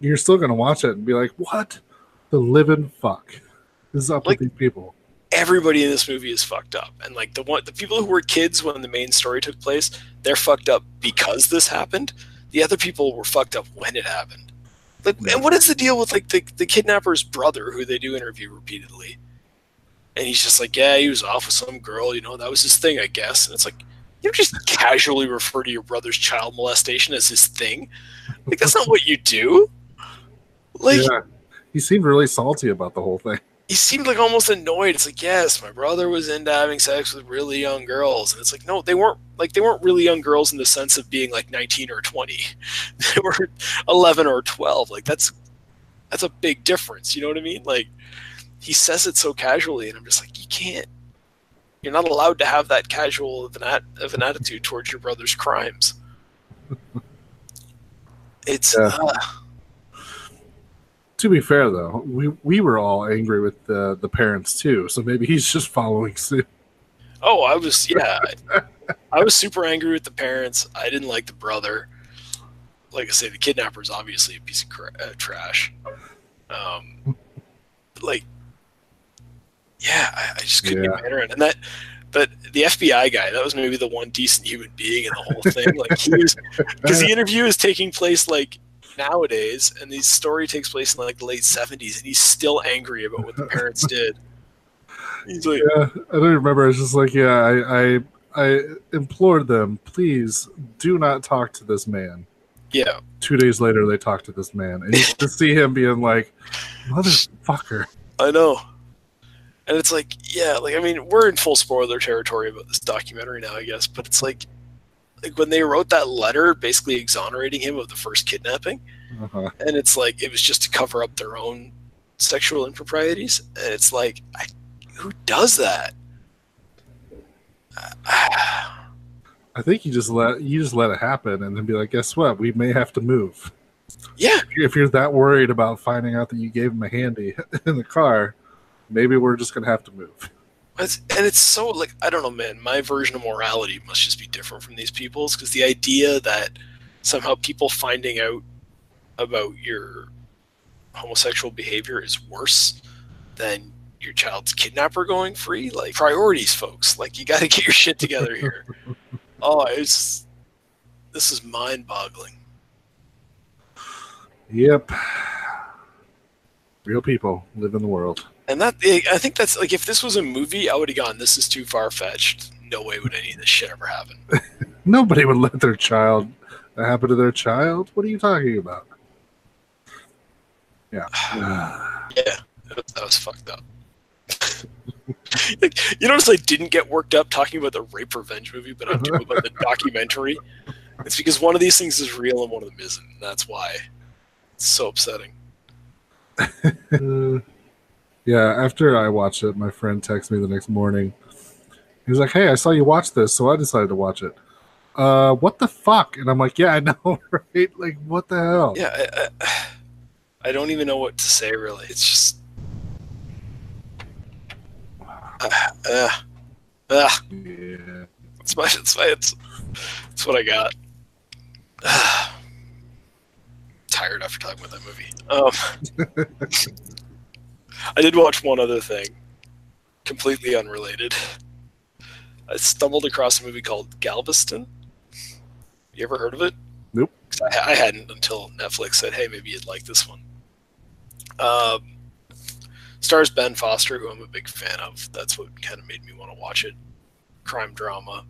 you're still going to watch it and be like, "What the living fuck is up Like- with these people?" everybody in this movie is fucked up, and like the one the people who were kids when the main story took place, they're fucked up because this happened. The other people were fucked up when it happened. Like, and what is the deal with like the the kidnapper's brother, who they do interview repeatedly? And he's just like, yeah, he was off with some girl, you know, that was his thing, I guess. And it's like, you just casually refer to your brother's child molestation as his thing. Like, that's not what you do. Like, yeah, he seemed really salty about the whole thing. he seemed like almost annoyed. It's like, yes, my brother was into having sex with really young girls, and it's like, no, they weren't like they weren't really young girls in the sense of being like 19 or 20. They were 11 or 12. Like that's that's a big difference. You know what I mean? Like he says it so casually, and I'm just like, you can't. You're not allowed to have that casual of an at, of an attitude towards your brother's crimes. It's Yeah. uh, To be fair, though, we we were all angry with the the parents too. So maybe he's just following suit. Oh, I was yeah. I was super angry with the parents. I didn't like the brother. Like I say, the kidnapper is obviously a piece of cra- uh, trash. Um, like, yeah, I, I just couldn't Yeah. get my head around. it. And that, but the FBI guy, that was maybe the one decent human being in the whole thing. Like he was, because the interview is taking place like nowadays, and the story takes place in like the late seventies, and he's still angry about what the parents did. He's like, Yeah, I don't remember. It's just like, yeah, I, I I implored them, please do not talk to this man. yeah, Two days later, they talked to this man, and you to see him being like, "Motherfucker." I know. And it's like, yeah, like I mean, we're in full spoiler territory about this documentary now, I guess. But it's like, like when they wrote that letter, basically exonerating him of the first kidnapping, Uh-huh. and it's like it was just to cover up their own sexual improprieties, and it's like, I, who does that? I think you just let you just let it happen, and then be like, "Guess what? We may have to move." yeah, If you're that worried about finding out that you gave him a handy in the car, maybe we're just gonna have to move. It's, and it's so like I don't know, man. My version of morality must just be different from these people's because the idea that somehow people finding out about your homosexual behavior is worse than your child's kidnapper going free. Like priorities, folks. Like you got to get your shit together here. oh, it's this is mind-boggling. Yep. Real people live in the world. And that eh, I think that's like if this was a movie, I would have gone. This is too far fetched. No way would any of this shit ever happen. Nobody would let their child that happen to their child. What are you talking about? Yeah. Yeah, that that was fucked up. you notice I didn't get worked up talking about the rape revenge movie, but I'm doing about the documentary. It's because one of these things is real and one of them isn't. And that's why it's so upsetting. Mm. Yeah, after I watched it, my friend texted me the next morning. He was like, "Hey, I saw you watch this, so I decided to watch it." Uh, what the fuck? And I'm like, "Yeah, I know, right? Like, what the hell?" Yeah, I, I, I don't even know what to say really. It's just. Uh, uh, uh, Yeah. it's my, it's my, it's, it's what I got. Tired after talking about that movie. Um, I did watch one other thing, completely unrelated. I stumbled across a movie called Galveston. You ever heard of it? Nope. I, I hadn't until Netflix said, "Hey, maybe you'd like this one." Um, stars Ben Foster, who I'm a big fan of. That's what kind of made me want to watch it. Crime drama,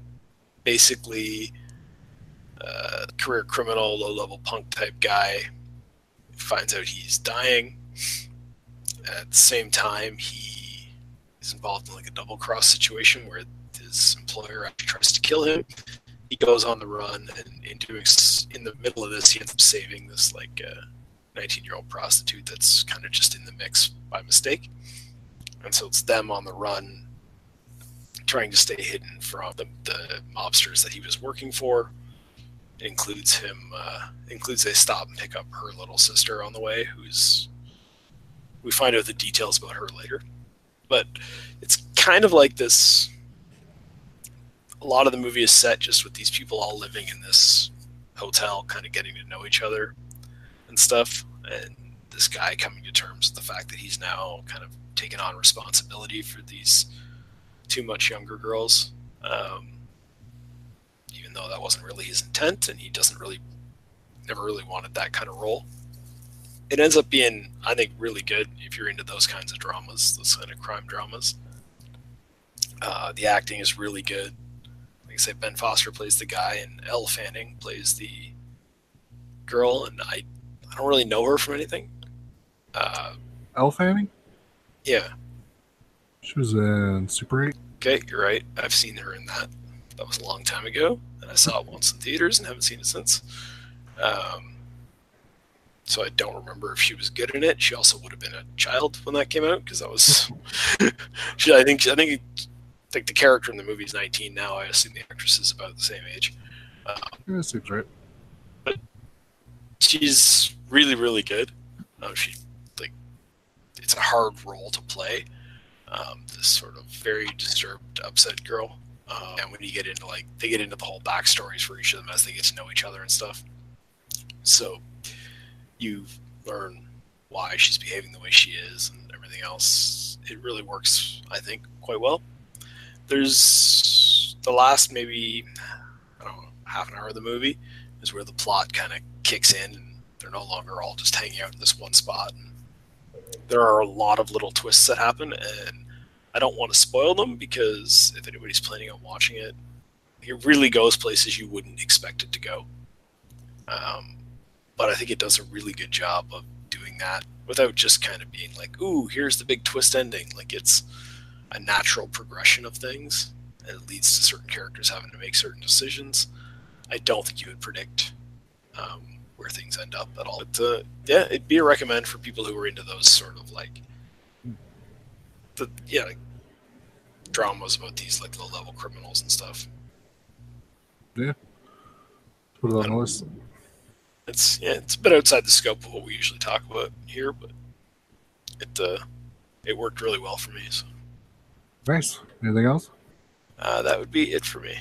basically, uh, career criminal, low-level punk type guy finds out he's dying. At the same time, he is involved in like a double cross situation where his employer actually tries to kill him. He goes on the run, and in doing in the middle of this, he ends up saving this like uh, 19 year old prostitute that's kind of just in the mix by mistake. And so it's them on the run, trying to stay hidden from the, the mobsters that he was working for. It includes him, uh, includes they stop and pick up her little sister on the way, who's we find out the details about her later. But it's kind of like this. A lot of the movie is set just with these people all living in this hotel, kind of getting to know each other and stuff. And this guy coming to terms with the fact that he's now kind of taken on responsibility for these two much younger girls. Um, even though that wasn't really his intent, and he doesn't really, never really wanted that kind of role it ends up being, I think, really good if you're into those kinds of dramas, those kind of crime dramas. Uh, the acting is really good. Like I say, Ben Foster plays the guy, and Elle Fanning plays the girl, and I, I don't really know her from anything. Uh, Elle Fanning? yeah, She was in Super 8. Okay, you're right. I've seen her in that. That was a long time ago, and I saw it once in theaters and haven't seen it since. Um, so I don't remember if she was good in it. She also would have been a child when that came out because that was. she, I think. I think. I think the character in the movie is 19 now. I assume the actress is about the same age. Uh, Yeah, that seems right. But she's really really good. Um, she like it's a hard role to play. Um, this sort of very disturbed, upset girl. Um, and when you get into like they get into the whole backstories for each of them as they get to know each other and stuff. So you learn why she's behaving the way she is and everything else. It really works, I think, quite well. There's the last maybe I don't know half an hour of the movie is where the plot kind of kicks in and they're no longer all just hanging out in this one spot. And there are a lot of little twists that happen, and I don't want to spoil them because if anybody's planning on watching it, it really goes places you wouldn't expect it to go. Um, but I think it does a really good job of doing that without just kind of being like, "Ooh, here's the big twist ending." Like it's a natural progression of things, and it leads to certain characters having to make certain decisions. I don't think you would predict um, where things end up at all. But uh, yeah, it'd be a recommend for people who are into those sort of like the yeah like, dramas about these like low level criminals and stuff. Yeah. Put it on the list. It's yeah, it's a bit outside the scope of what we usually talk about here, but it uh, it worked really well for me. So Nice. Anything else? uh, that would be it for me.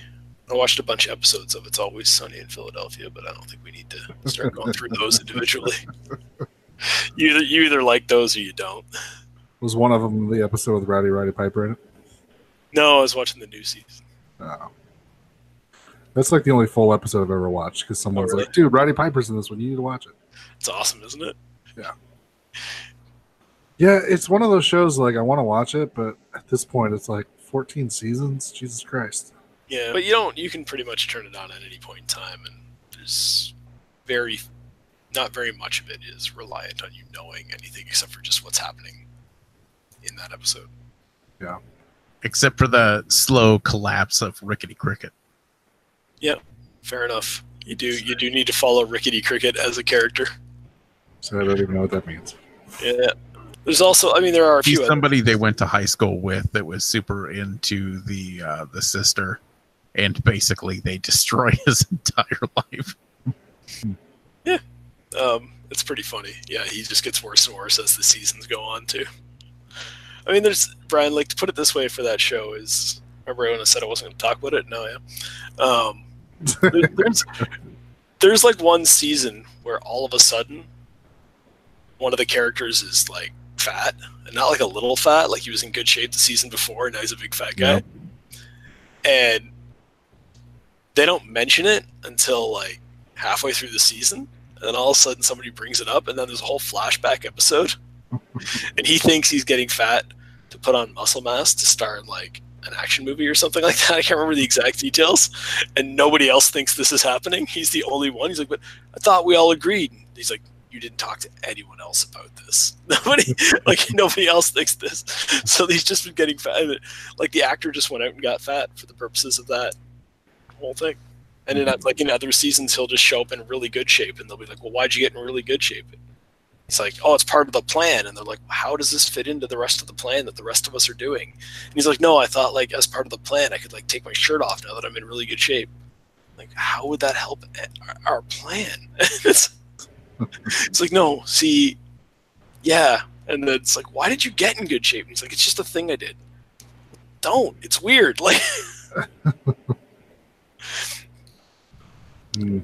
I watched a bunch of episodes of It's Always Sunny in Philadelphia, but I don't think we need to start going through those individually. You either you either like those or you don't. Was one of them the episode with Rowdy Roddy Piper in it? No, I was watching the new season. Oh. That's like the only full episode I've ever watched because someone's Oh, really? like, dude, Roddy Piper's in this one. You need to watch it. It's awesome, isn't it? Yeah, Yeah, it's one of those shows like I want to watch it, but at this point it's like 14 seasons. Jesus Christ. Yeah, but you don't. You can pretty much turn it on at any point in time, and there's very, not very much of it is reliant on you knowing anything except for just what's happening in that episode. Yeah. Except for the slow collapse of Rickety Cricket. Yeah, fair enough. You do. You do need to follow Rickety Cricket as a character. So I don't even know what that means. Yeah. There's also. I mean, there are a He's few. Other, somebody they went to high school with that was super into the uh, the sister, and basically they destroy his entire life. um, it's pretty funny. Yeah, he just gets worse and worse as the seasons go on too. I mean, there's Brian. Like to put it this way for that show is. Remember when I said I wasn't going to talk about it? No, yeah. Um, there- there's there's like one season where all of a sudden one of the characters is like fat and not like a little fat like he was in good shape the season before and now he's a big fat guy. And they don't mention it until like halfway through the season and then all of a sudden somebody brings it up and then there's a whole flashback episode and he thinks he's getting fat to put on muscle mass to start like an action movie or something like that. I can't remember the exact details. And nobody else thinks this is happening. He's the only one. He's like, but I thought we all agreed. He's like, you didn't talk to anyone else about this. Nobody, like nobody else thinks this. So he's just been getting fat. Like the actor just went out and got fat for the purposes of that whole thing. And then, mm-hmm. like in other seasons, he'll just show up in really good shape, and they'll be like, "Well, why'd you get in really good shape?" It's like, "Oh, it's part of the plan." And they're like, "How does this fit into the rest of the plan that the rest of us are doing?" And he's like, "No, I thought like as part of the plan, I could like take my shirt off now that I'm in really good shape." Like, how would that help our, plan? it's, it's like, no, see, yeah, and then it's like, why did you get in good shape? And he's like, it's just a thing I did. Don't. It's weird. Like, Hmm.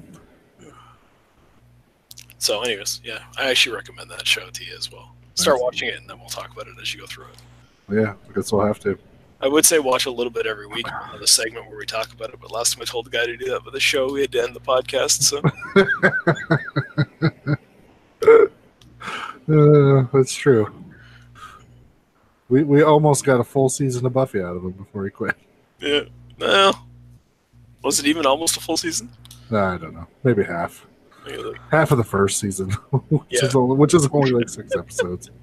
So, anyways, yeah, I actually recommend that show to you as well. Start watching it, and then we'll talk about it as you go through it. Yeah, I guess we'll have to. I would say watch a little bit every week on the segment where we talk about it, but last time I told the guy to do that with the show, we had to end the podcast. So, Uh, that's true. We we almost got a full season of Buffy out of him before he quit. yeah, well, was it even almost a full season? I don't know. Maybe half. Like- Half of the first season, which, Yeah. is only, which is only like six episodes.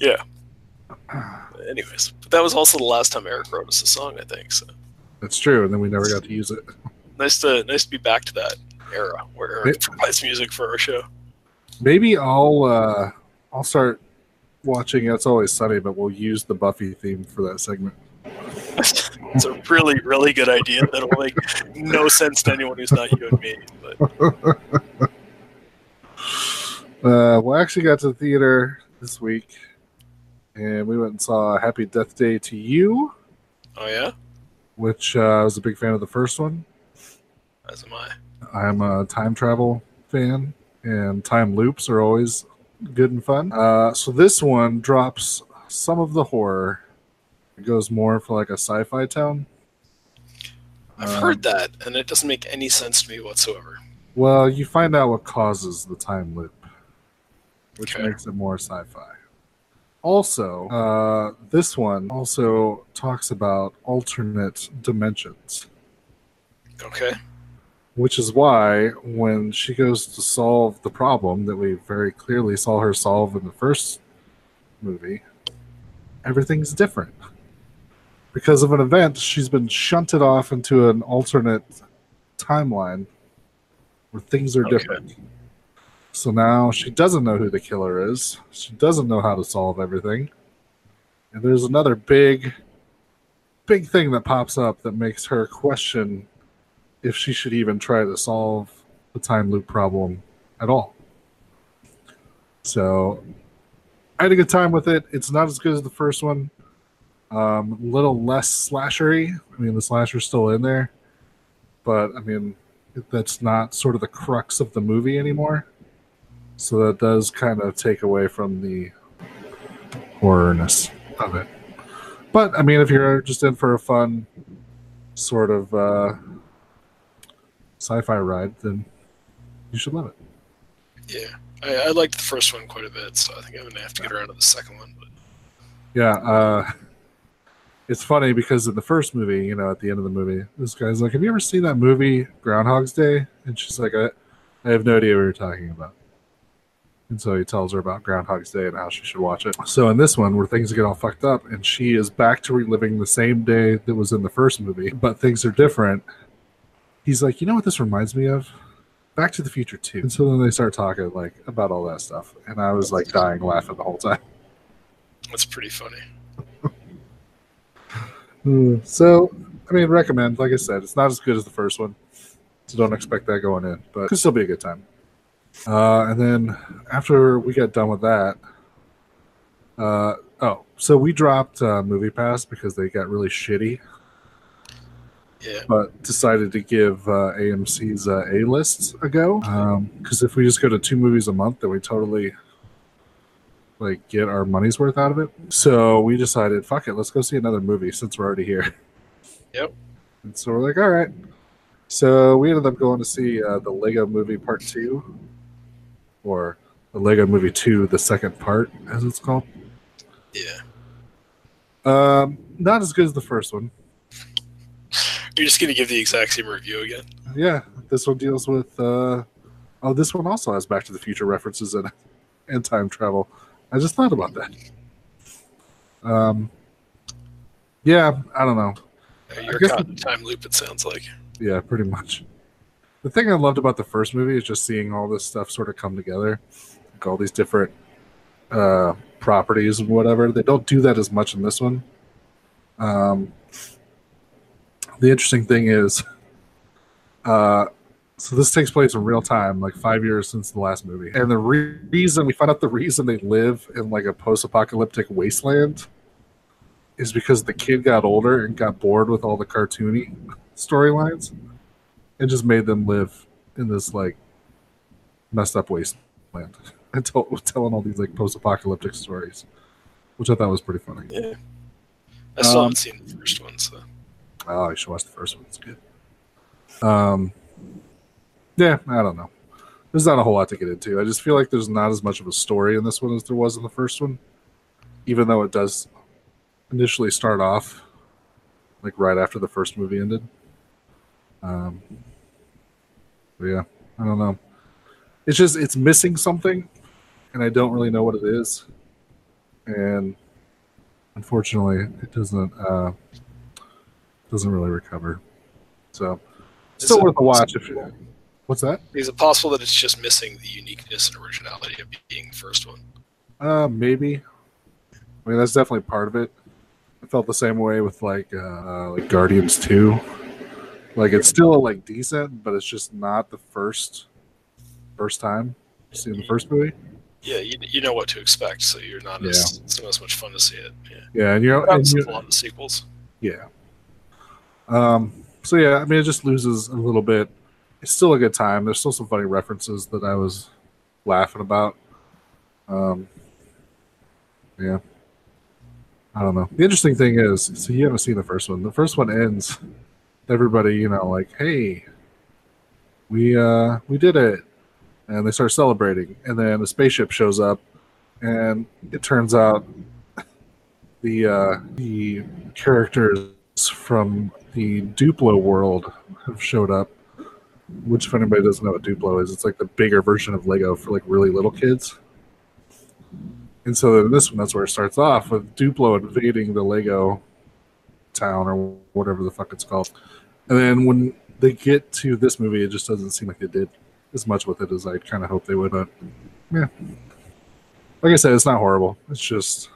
Yeah. anyways, but that was also the last time Eric wrote us a song, I think. So That's true, and then we never got to use it. nice to nice to be back to that era where Eric provides music for our show. Maybe I'll uh, I'll start watching It's Always Sunny, but we'll use the Buffy theme for that segment. It's a really really good idea that'll make no sense to anyone who's not you and me. But Uh, we actually got to the theater this week, and we went and saw Happy Death Day to You, oh yeah, which uh, I was a big fan of the first one. as am I. I'm a time travel fan, and time loops are always good and fun. Uh, so this one drops some of the horror. It goes more for like a sci-fi tone. I've Um, heard that, and it doesn't make any sense to me whatsoever. Well, you find out what causes the time loop, which Okay. makes it more sci-fi. Also, uh, this one also talks about alternate dimensions, Okay, which is why when she goes to solve the problem that we very clearly saw her solve in the first movie, everything's different. Because of an event, she's been shunted off into an alternate timeline where things are Okay. different. So now she doesn't know who the killer is. She doesn't know how to solve everything. And there's another big, big thing that pops up that makes her question if she should even try to solve the time loop problem at all. So I had a good time with it. It's not as good as the first one. Um, a little less slashery. I mean, the slasher's still in there, but I mean, that's not sort of the crux of the movie anymore. So that does kind of take away from the horrorness of it. But I mean, if you're just in for a fun sort of uh, sci-fi ride, then you should love it. yeah, I, I liked the first one quite a bit, so I think I'm gonna have to get around to the second one. But Yeah, uh, it's funny because in the first movie, you know, at the end of the movie, this guy's like, "Have you ever seen that movie Groundhog's Day?" And she's like, "I, I have no idea what you're talking about." And so he tells her about Groundhog's Day and how she should watch it. So in this one, where things get all fucked up, and she is back to reliving the same day that was in the first movie, but things are different. He's like, "You know what this reminds me of?" Back to the Future too. And so then they start talking like about all that stuff, and I was like dying laughing the whole time. that's pretty funny. Hmm, So, I mean, recommend. Like I said, it's not as good as the first one, so don't expect that going in, but it could still be a good time. Uh, and then after we got done with that, uh, oh, so we dropped uh, MoviePass because they got really shitty, Yeah, but decided to give uh, AMC's uh, A list a go. Because if we just go to two movies a month, then we totally like get our money's worth out of it. So we decided, fuck it, let's go see another movie since we're already here. Yep. And so we're like, all right. So we ended up going to see uh, the Lego Movie Part Two, or the Lego Movie Two, the second part, as it's called. yeah. Um, not as good as the first one. You're just gonna give the exact same review again. Yeah, this one deals with. Uh, oh, this one also has Back to the Future references in it and time travel. I just thought about that. Um, yeah, I don't know. Uh, You're caught in time loop. It sounds like. Yeah, pretty much. The thing I loved about the first movie is just seeing all this stuff sort of come together, like all these different uh, properties and whatever. They don't do that as much in this one. Um, the interesting thing is, uh, so this takes place in real time, like five years since the last movie, and the re- reason we find out the reason they live in like a post-apocalyptic wasteland is because the kid got older and got bored with all the cartoony storylines and just made them live in this like messed up wasteland and tell, telling all these like post-apocalyptic stories which i thought was pretty funny. Yeah. I still Um, haven't seen the first one, so. oh you should watch the first one. It's good. Um yeah i don't know there's not a whole lot to get into i just feel like there's not as much of a story in this one as there was in the first one even though it does initially start off like right after the first movie ended um yeah i don't know it's just it's missing something and i don't really know what it is and unfortunately, it doesn't uh, doesn't really recover. So, still worth a watch. If you, what's that? Is it possible that it's just missing the uniqueness and originality of being the first one? Uh, maybe. I mean, that's definitely part of it. I felt the same way with like uh, like Guardians Two. Like it's still like decent, but it's just not the first first time seeing the first movie. Yeah, you, you know what to expect, so you're not as it's not as much fun to see it. Yeah, Yeah, and you know, and you- of the sequels. yeah. Um. So yeah, I mean, it just loses a little bit. It's still a good time. There's still some funny references that I was laughing about. Um. Yeah. I don't know. The interesting thing is, so you haven't seen the first one. The first one ends. Everybody, you know, like, hey, we uh we did it, and they start celebrating, and then a spaceship shows up, and it turns out the uh, the characters from the Duplo world have showed up. Which, if anybody doesn't know what Duplo is, it's like the bigger version of Lego for like really little kids. And so in this one, that's where it starts off with Duplo invading the Lego town or whatever the fuck it's called. And then when they get to this movie, it just doesn't seem like they did as much with it as I kind of hoped they would. But yeah, like I said, it's not horrible. It's just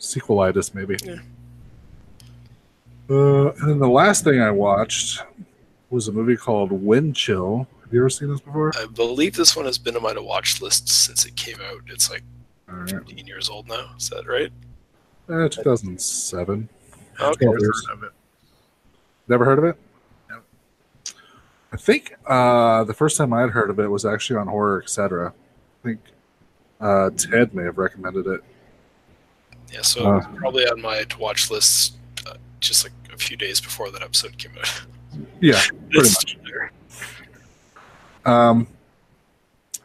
sequelitis, maybe. Yeah. Uh, and then the last thing I watched was a movie called Wind Chill. Have you ever seen this before? I believe this one has been on my to watch list since it came out. It's like right. 15 years old now. Is that right? Uh, 2007. Okay. Twelve years. Heard of it. Never heard of it? No. I think uh, the first time I'd heard of it was actually on Horror Etc. I think uh, Ted may have recommended it. Yeah, so Uh. probably on my to watch list uh, just like a few days before that episode came out. Yeah, pretty much. Um,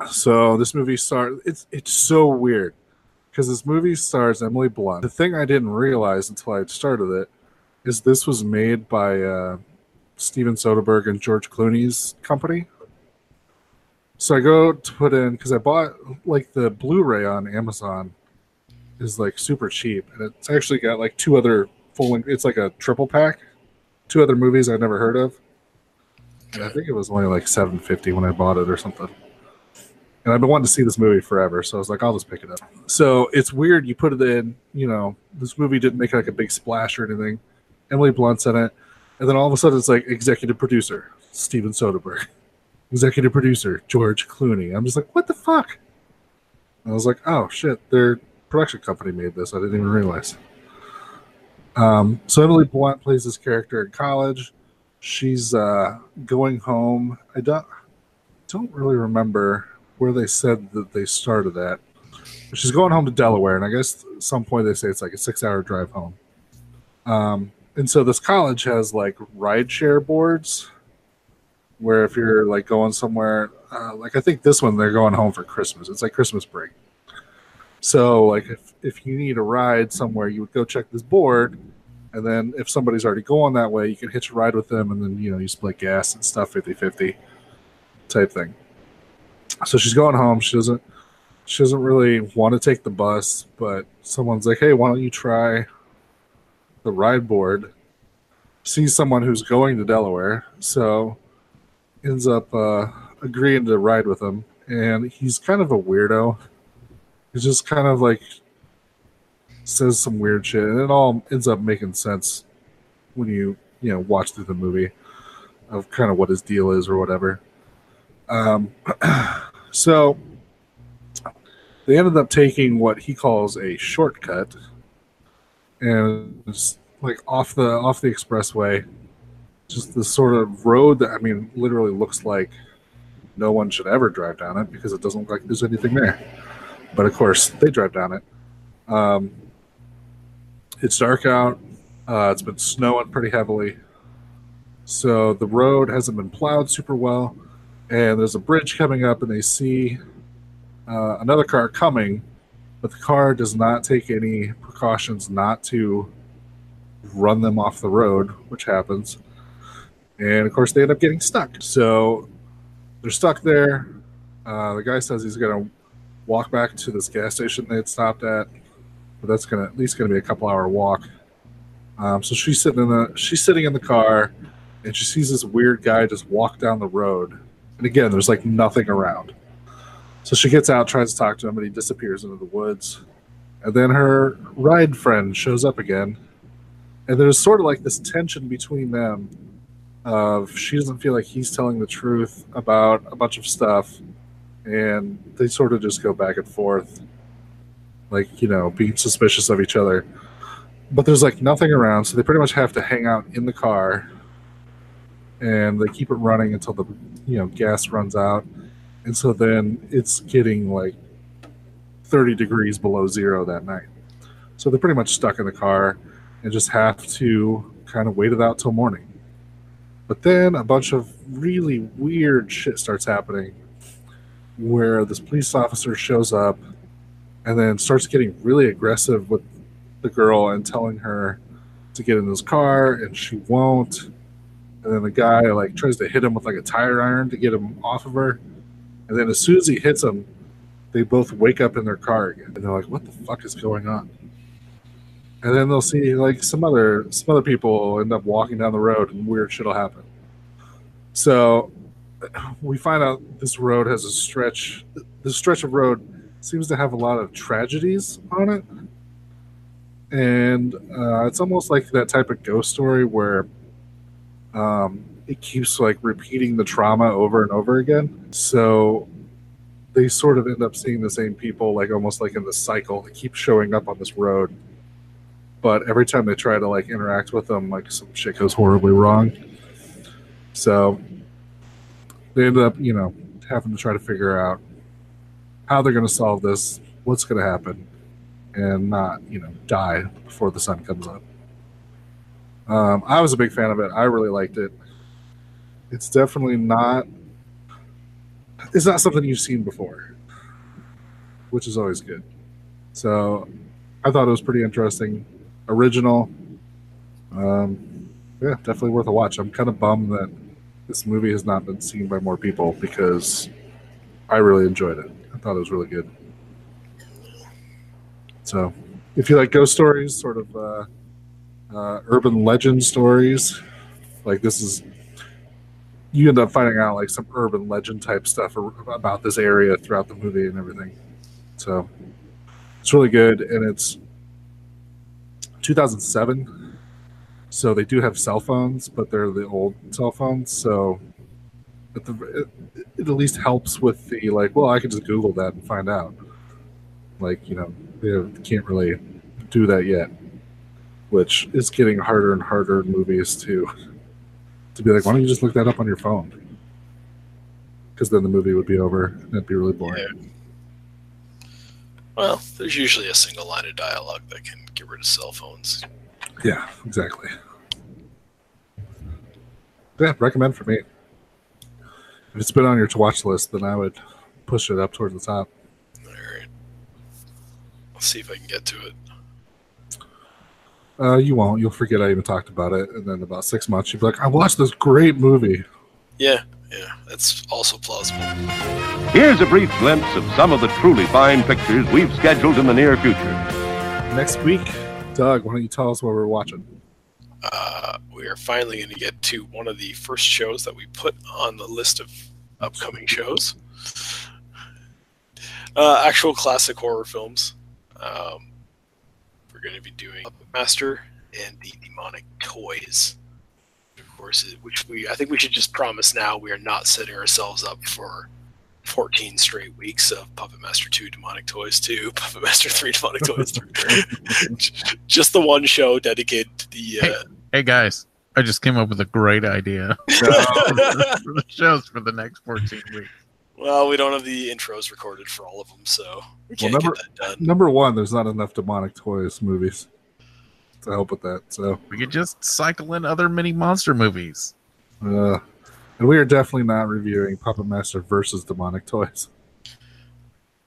so this movie starts. It's it's so weird because this movie stars Emily Blunt. The thing I didn't realize until I started it is this was made by uh, Steven Soderbergh and George Clooney's company. So I go to put in because I bought like the Blu-ray on Amazon is like super cheap, and it's actually got like two other full. It's like a triple pack, two other movies I've never heard of. And I think it was only like seven fifty when I bought it or something. And I've been wanting to see this movie forever, so I was like, I'll just pick it up. So it's weird. You put it in, you know, this movie didn't make like a big splash or anything. Emily Blunt's in it, and then all of a sudden it's like executive producer Steven Soderbergh, executive producer George Clooney. I'm just like, what the fuck? And I was like, oh shit, their production company made this. I didn't even realize. Um, so Emily Blunt plays this character in college she's uh, going home. I don't don't really remember where they said that they started at. She's going home to Delaware, and I guess at some point they say it's like a six-hour drive home. Um, and so this college has like rideshare boards, where if you're like going somewhere, uh, like I think this one they're going home for Christmas. It's like Christmas break. So like if if you need a ride somewhere, you would go check this board, and then if somebody's already going that way, you can hitch a ride with them, and then you know you split gas and stuff 50-50 type thing. So she's going home. She doesn't she doesn't really want to take the bus, but someone's like, "Hey, why don't you try the ride board?" Sees someone who's going to Delaware, so ends up uh, agreeing to ride with him, and he's kind of a weirdo. He's just kind of like says some weird shit, and it all ends up making sense when you you know watch through the movie of kind of what his deal is or whatever. Um, so they ended up taking what he calls a shortcut, and like off the off the expressway, just this sort of road that I mean literally looks like no one should ever drive down it because it doesn't look like there's anything there. But of course, they drive down it. Um, it's dark out. Uh, it's been snowing pretty heavily. So the road hasn't been plowed super well. And there's a bridge coming up, and they see uh, another car coming, but the car does not take any precautions not to run them off the road, which happens. And of course, they end up getting stuck. So they're stuck there. Uh, the guy says he's going to walk back to this gas station they had stopped at but that's gonna at least gonna be a couple hour walk. Um, so she's sitting in the she's sitting in the car, and she sees this weird guy just walk down the road. And again, there's like nothing around. So she gets out, tries to talk to him, and he disappears into the woods. And then her ride friend shows up again, and there's sort of like this tension between them of she doesn't feel like he's telling the truth about a bunch of stuff and they sort of just go back and forth like you know being suspicious of each other. But there's like nothing around so they pretty much have to hang out in the car. And they keep it running until the you know gas runs out. And so then it's getting like 30 degrees below zero that night. So they're pretty much stuck in the car and just have to kind of wait it out till morning. But then a bunch of really weird shit starts happening where this police officer shows up and then starts getting really aggressive with the girl and telling her to get in his car and she won't. And then the guy like tries to hit him with like a tire iron to get him off of her. And then as soon as he hits him they both wake up in their car again. And they're like what the fuck is going on? And then they'll see like some other some other people end up walking down the road and weird shit will happen. So we find out this road has a stretch this stretch of road seems to have a lot of tragedies on it. And uh, it's almost like that type of ghost story where um, it keeps like repeating the trauma over and over again. So they sort of end up seeing the same people like almost like in the cycle. They keep showing up on this road but every time they try to like interact with them like some shit goes horribly wrong. So they end up you know having to try to figure out how they're going to solve this what's going to happen and not you know die before the sun comes up um, i was a big fan of it i really liked it it's definitely not it's not something you've seen before which is always good so i thought it was pretty interesting original. Um, yeah, definitely worth a watch. I'm kind of bummed that this movie has not been seen by more people because I really enjoyed it. Thought it was really good. So, if you like ghost stories, sort of uh, uh, urban legend stories, like this is, you end up finding out like some urban legend type stuff about this area throughout the movie and everything. So, it's really good, and it's 2007. So they do have cell phones, but they're the old cell phones. So at the, it, it at least helps with the like, well, I can just Google that and find out. Like, you know, they can't really do that yet, which is getting harder and harder in movies to to be like, why don't you just look that up on your phone? Because then the movie would be over and it'd be really boring. Yeah. Well, there's usually a single line of dialogue that can get rid of cell phones. Yeah, exactly. Yeah, recommend for me. If it's been on your to watch list, then I would push it up towards the top. All right. I'll see if I can get to it. Uh, you won't. You'll forget I even talked about it, and then about six months, you'll be like, "I watched this great movie." Yeah, yeah, that's also plausible. Here's a brief glimpse of some of the truly fine pictures we've scheduled in the near future. Next week, Doug, why don't you tell us what we're watching? Uh, we are finally going to get to one of the first shows that we put on the list of upcoming shows. Uh, actual classic horror films. Um, we're going to be doing Master and the Demonic Toys. Of course, which we I think we should just promise now we are not setting ourselves up for 14 straight weeks of Puppet Master 2 Demonic Toys 2, Puppet Master 3 Demonic Toys 3. just the one show dedicated to the. Uh, Hey guys, I just came up with a great idea for the shows for the next 14 weeks. well, we don't have the intros recorded for all of them, so we can't number- get that done. Number one, there's not enough demonic toys movies to help with that. So, We could just cycle in other mini monster movies. uh, and we are definitely not reviewing Puppet Master versus Demonic Toys.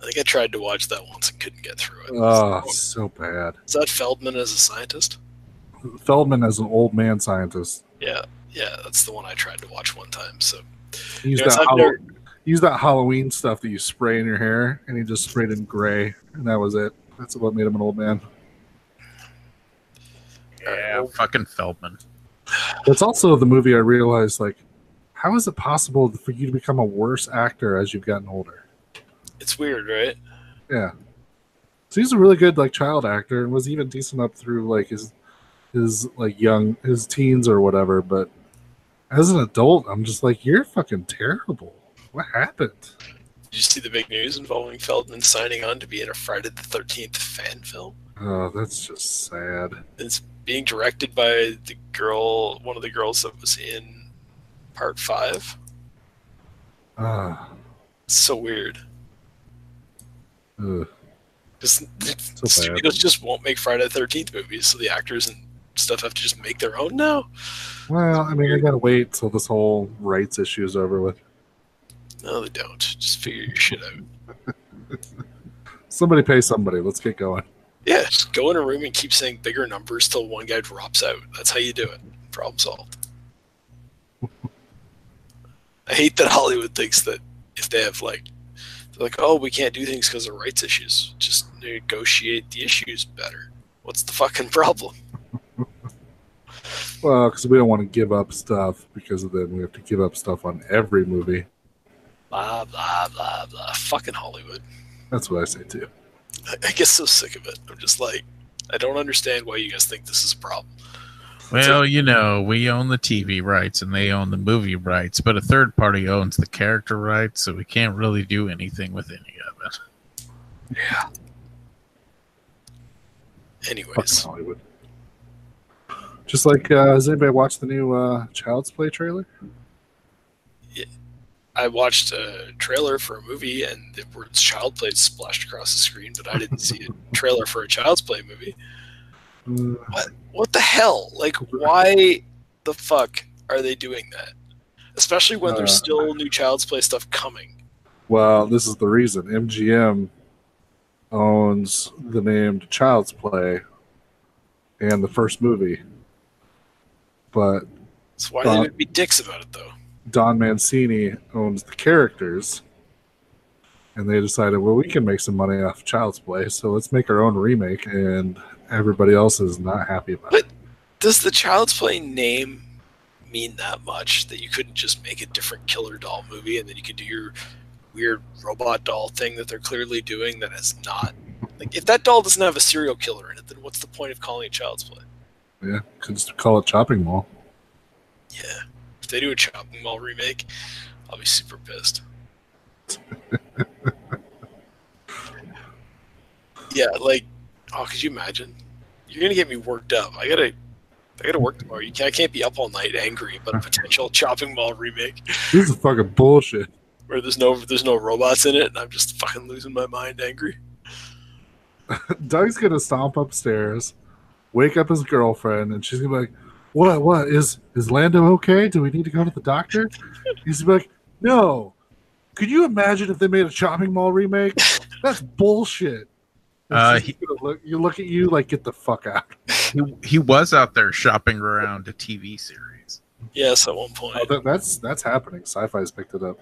I think I tried to watch that once and couldn't get through it. Oh, so bad. Is that Feldman as a scientist? Feldman as an old man scientist. Yeah, yeah, that's the one I tried to watch one time. So use used, that I've Hall- never- he that Halloween stuff that you spray in your hair, and he just sprayed in gray, and that was it. That's what made him an old man. Yeah, fucking Feldman. That's also the movie I realized like, how is it possible for you to become a worse actor as you've gotten older? It's weird, right? Yeah. So he's a really good like child actor and was even decent up through like his his like young his teens or whatever, but as an adult, I'm just like, you're fucking terrible. What happened? Did you see the big news involving Feldman signing on to be in a Friday the Thirteenth fan film? Oh, that's just sad. It's being directed by the girl, one of the girls that was in part five. Ah, It's so weird. ugh. Just, bad. studios just won't make Friday the Thirteenth movies, so the actors and stuff have to just make their own now. Well, I mean, I gotta wait till this whole rights issue is over with. No, they don't. Just figure your shit out. Somebody pay somebody. Let's get going. Yeah, just go in a room and keep saying bigger numbers till one guy drops out. That's how you do it. Problem solved. I hate that Hollywood thinks that if they have like, they're like, oh, we can't do things because of rights issues. Just negotiate the issues better. What's the fucking problem? Well, because we don't want to give up stuff because then we have to give up stuff on every movie. Blah blah blah blah. Fucking Hollywood. That's what I say too. I, I get so sick of it. I'm just like, I don't understand why you guys think this is a problem. Well, you know, we own the TV rights and they own the movie rights, but a third party owns the character rights, so we can't really do anything with any of it. Yeah. Anyways, Hollywood. Just like, uh, has anybody watched the new uh, Child's Play trailer? Yeah. I watched a trailer for a movie and the words "child play" splashed across the screen, but I didn't see a trailer for a Child's Play movie. What? What the hell? Like, why the fuck are they doing that? Especially when there's Uh, still new Child's Play stuff coming. well, this is the reason. MGM owns the named Child's Play and the first movie. But So why are they gonna be dicks about it though? Don Mancini owns the characters, and they decided, well, we can make some money off Child's Play, so let's make our own remake, and everybody else is not happy about it. Does the Child's Play name mean that much that you couldn't just make a different killer doll movie and then you could do your weird robot doll thing that they're clearly doing that is not like if that doll doesn't have a serial killer in it, then what's the point of calling it Child's Play? Yeah, could just call it Chopping Mall. Yeah. If they do a Chopping Mall remake, I'll be super pissed. yeah, like, oh, could you imagine? You're gonna get me worked up. I gotta, I gotta work tomorrow. You can't, I can't be up all night angry about a potential Chopping Mall remake This is fucking bullshit. where there's no, there's no robots in it, and I'm just fucking losing my mind angry. Doug's gonna stomp upstairs, wake up his girlfriend, and she's gonna be like, "What? What is is Lando okay? Do we need to go to the doctor?" He's gonna be like, "No." Could you imagine if they made a Chopping Mall remake? That's bullshit. Uh, It's look, you look at you like, get the fuck out. He, he was out there shopping around a TV series. Yes, at one point. Oh, that, that's that's happening. Syfy's picked it up.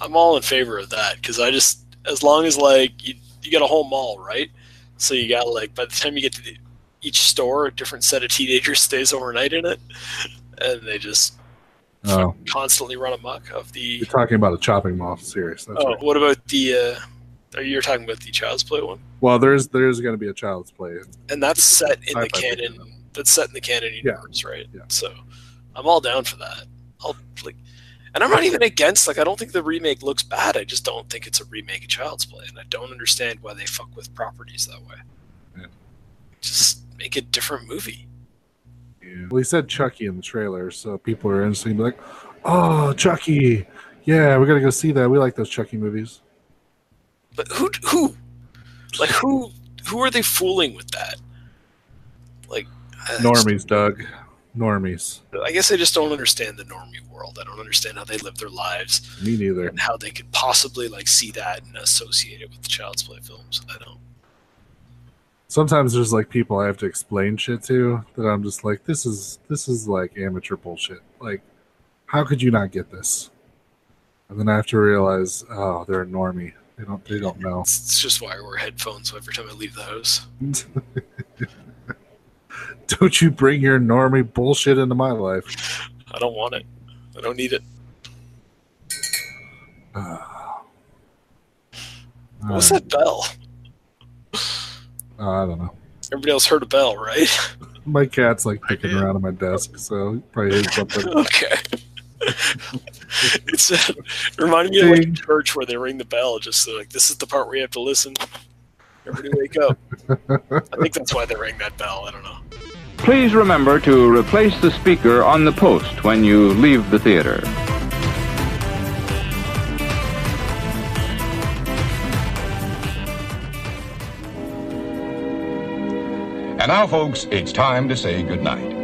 I'm all in favor of that because I just as long as like you you got a whole mall right, so you got like by the time you get to the, each store, a different set of teenagers stays overnight in it, and they just Oh, constantly run amok of the. you're talking about a Chopping Mall series. That's Oh, right. what about the? uh Are you talking about the Child's Play one? Well, there's there's going to be a Child's Play. And that's set in the Syfy picked it up. canon. That's set in the canon Yeah. universe, right? Yeah. So, I'm all down for that. I'll like, and I'm not even against. Like, I don't think the remake looks bad. I just don't think it's a remake of Child's Play, and I don't understand why they fuck with properties that way. Yeah. Just make a different movie. Well, he said Chucky in the trailer, so people are instantly like, "Oh, Chucky! Yeah, we got to go see that. We like those Chucky movies." But who, who, like, who, who are they fooling with that? Like, I just- Normies, Doug. Normies. I guess I just don't understand the normie world. I don't understand how they live their lives. Me neither. and how they could possibly like see that and associate it with the Child's Play films. I don't. Sometimes there's like people I have to explain shit to that I'm just like, this is this is like amateur bullshit. Like, how could you not get this? And then I have to realize, oh, they're a normie. They don't they don't know. It's, it's just why I wear headphones every time I leave the house. Don't you bring your normie bullshit into my life. I don't want it. I don't need it. What's that bell? Uh, I don't know. Everybody else heard a bell, right? My cat's like picking around on my desk, so he probably heard something. okay. it's uh, it reminded me of like Ding. church where they ring the bell. Just so, like this is the part where you have to listen. Everybody wake up. I think that's why they ring that bell. I don't know. Please remember to replace the speaker on the post when you leave the theater. And now, folks, it's time to say goodnight.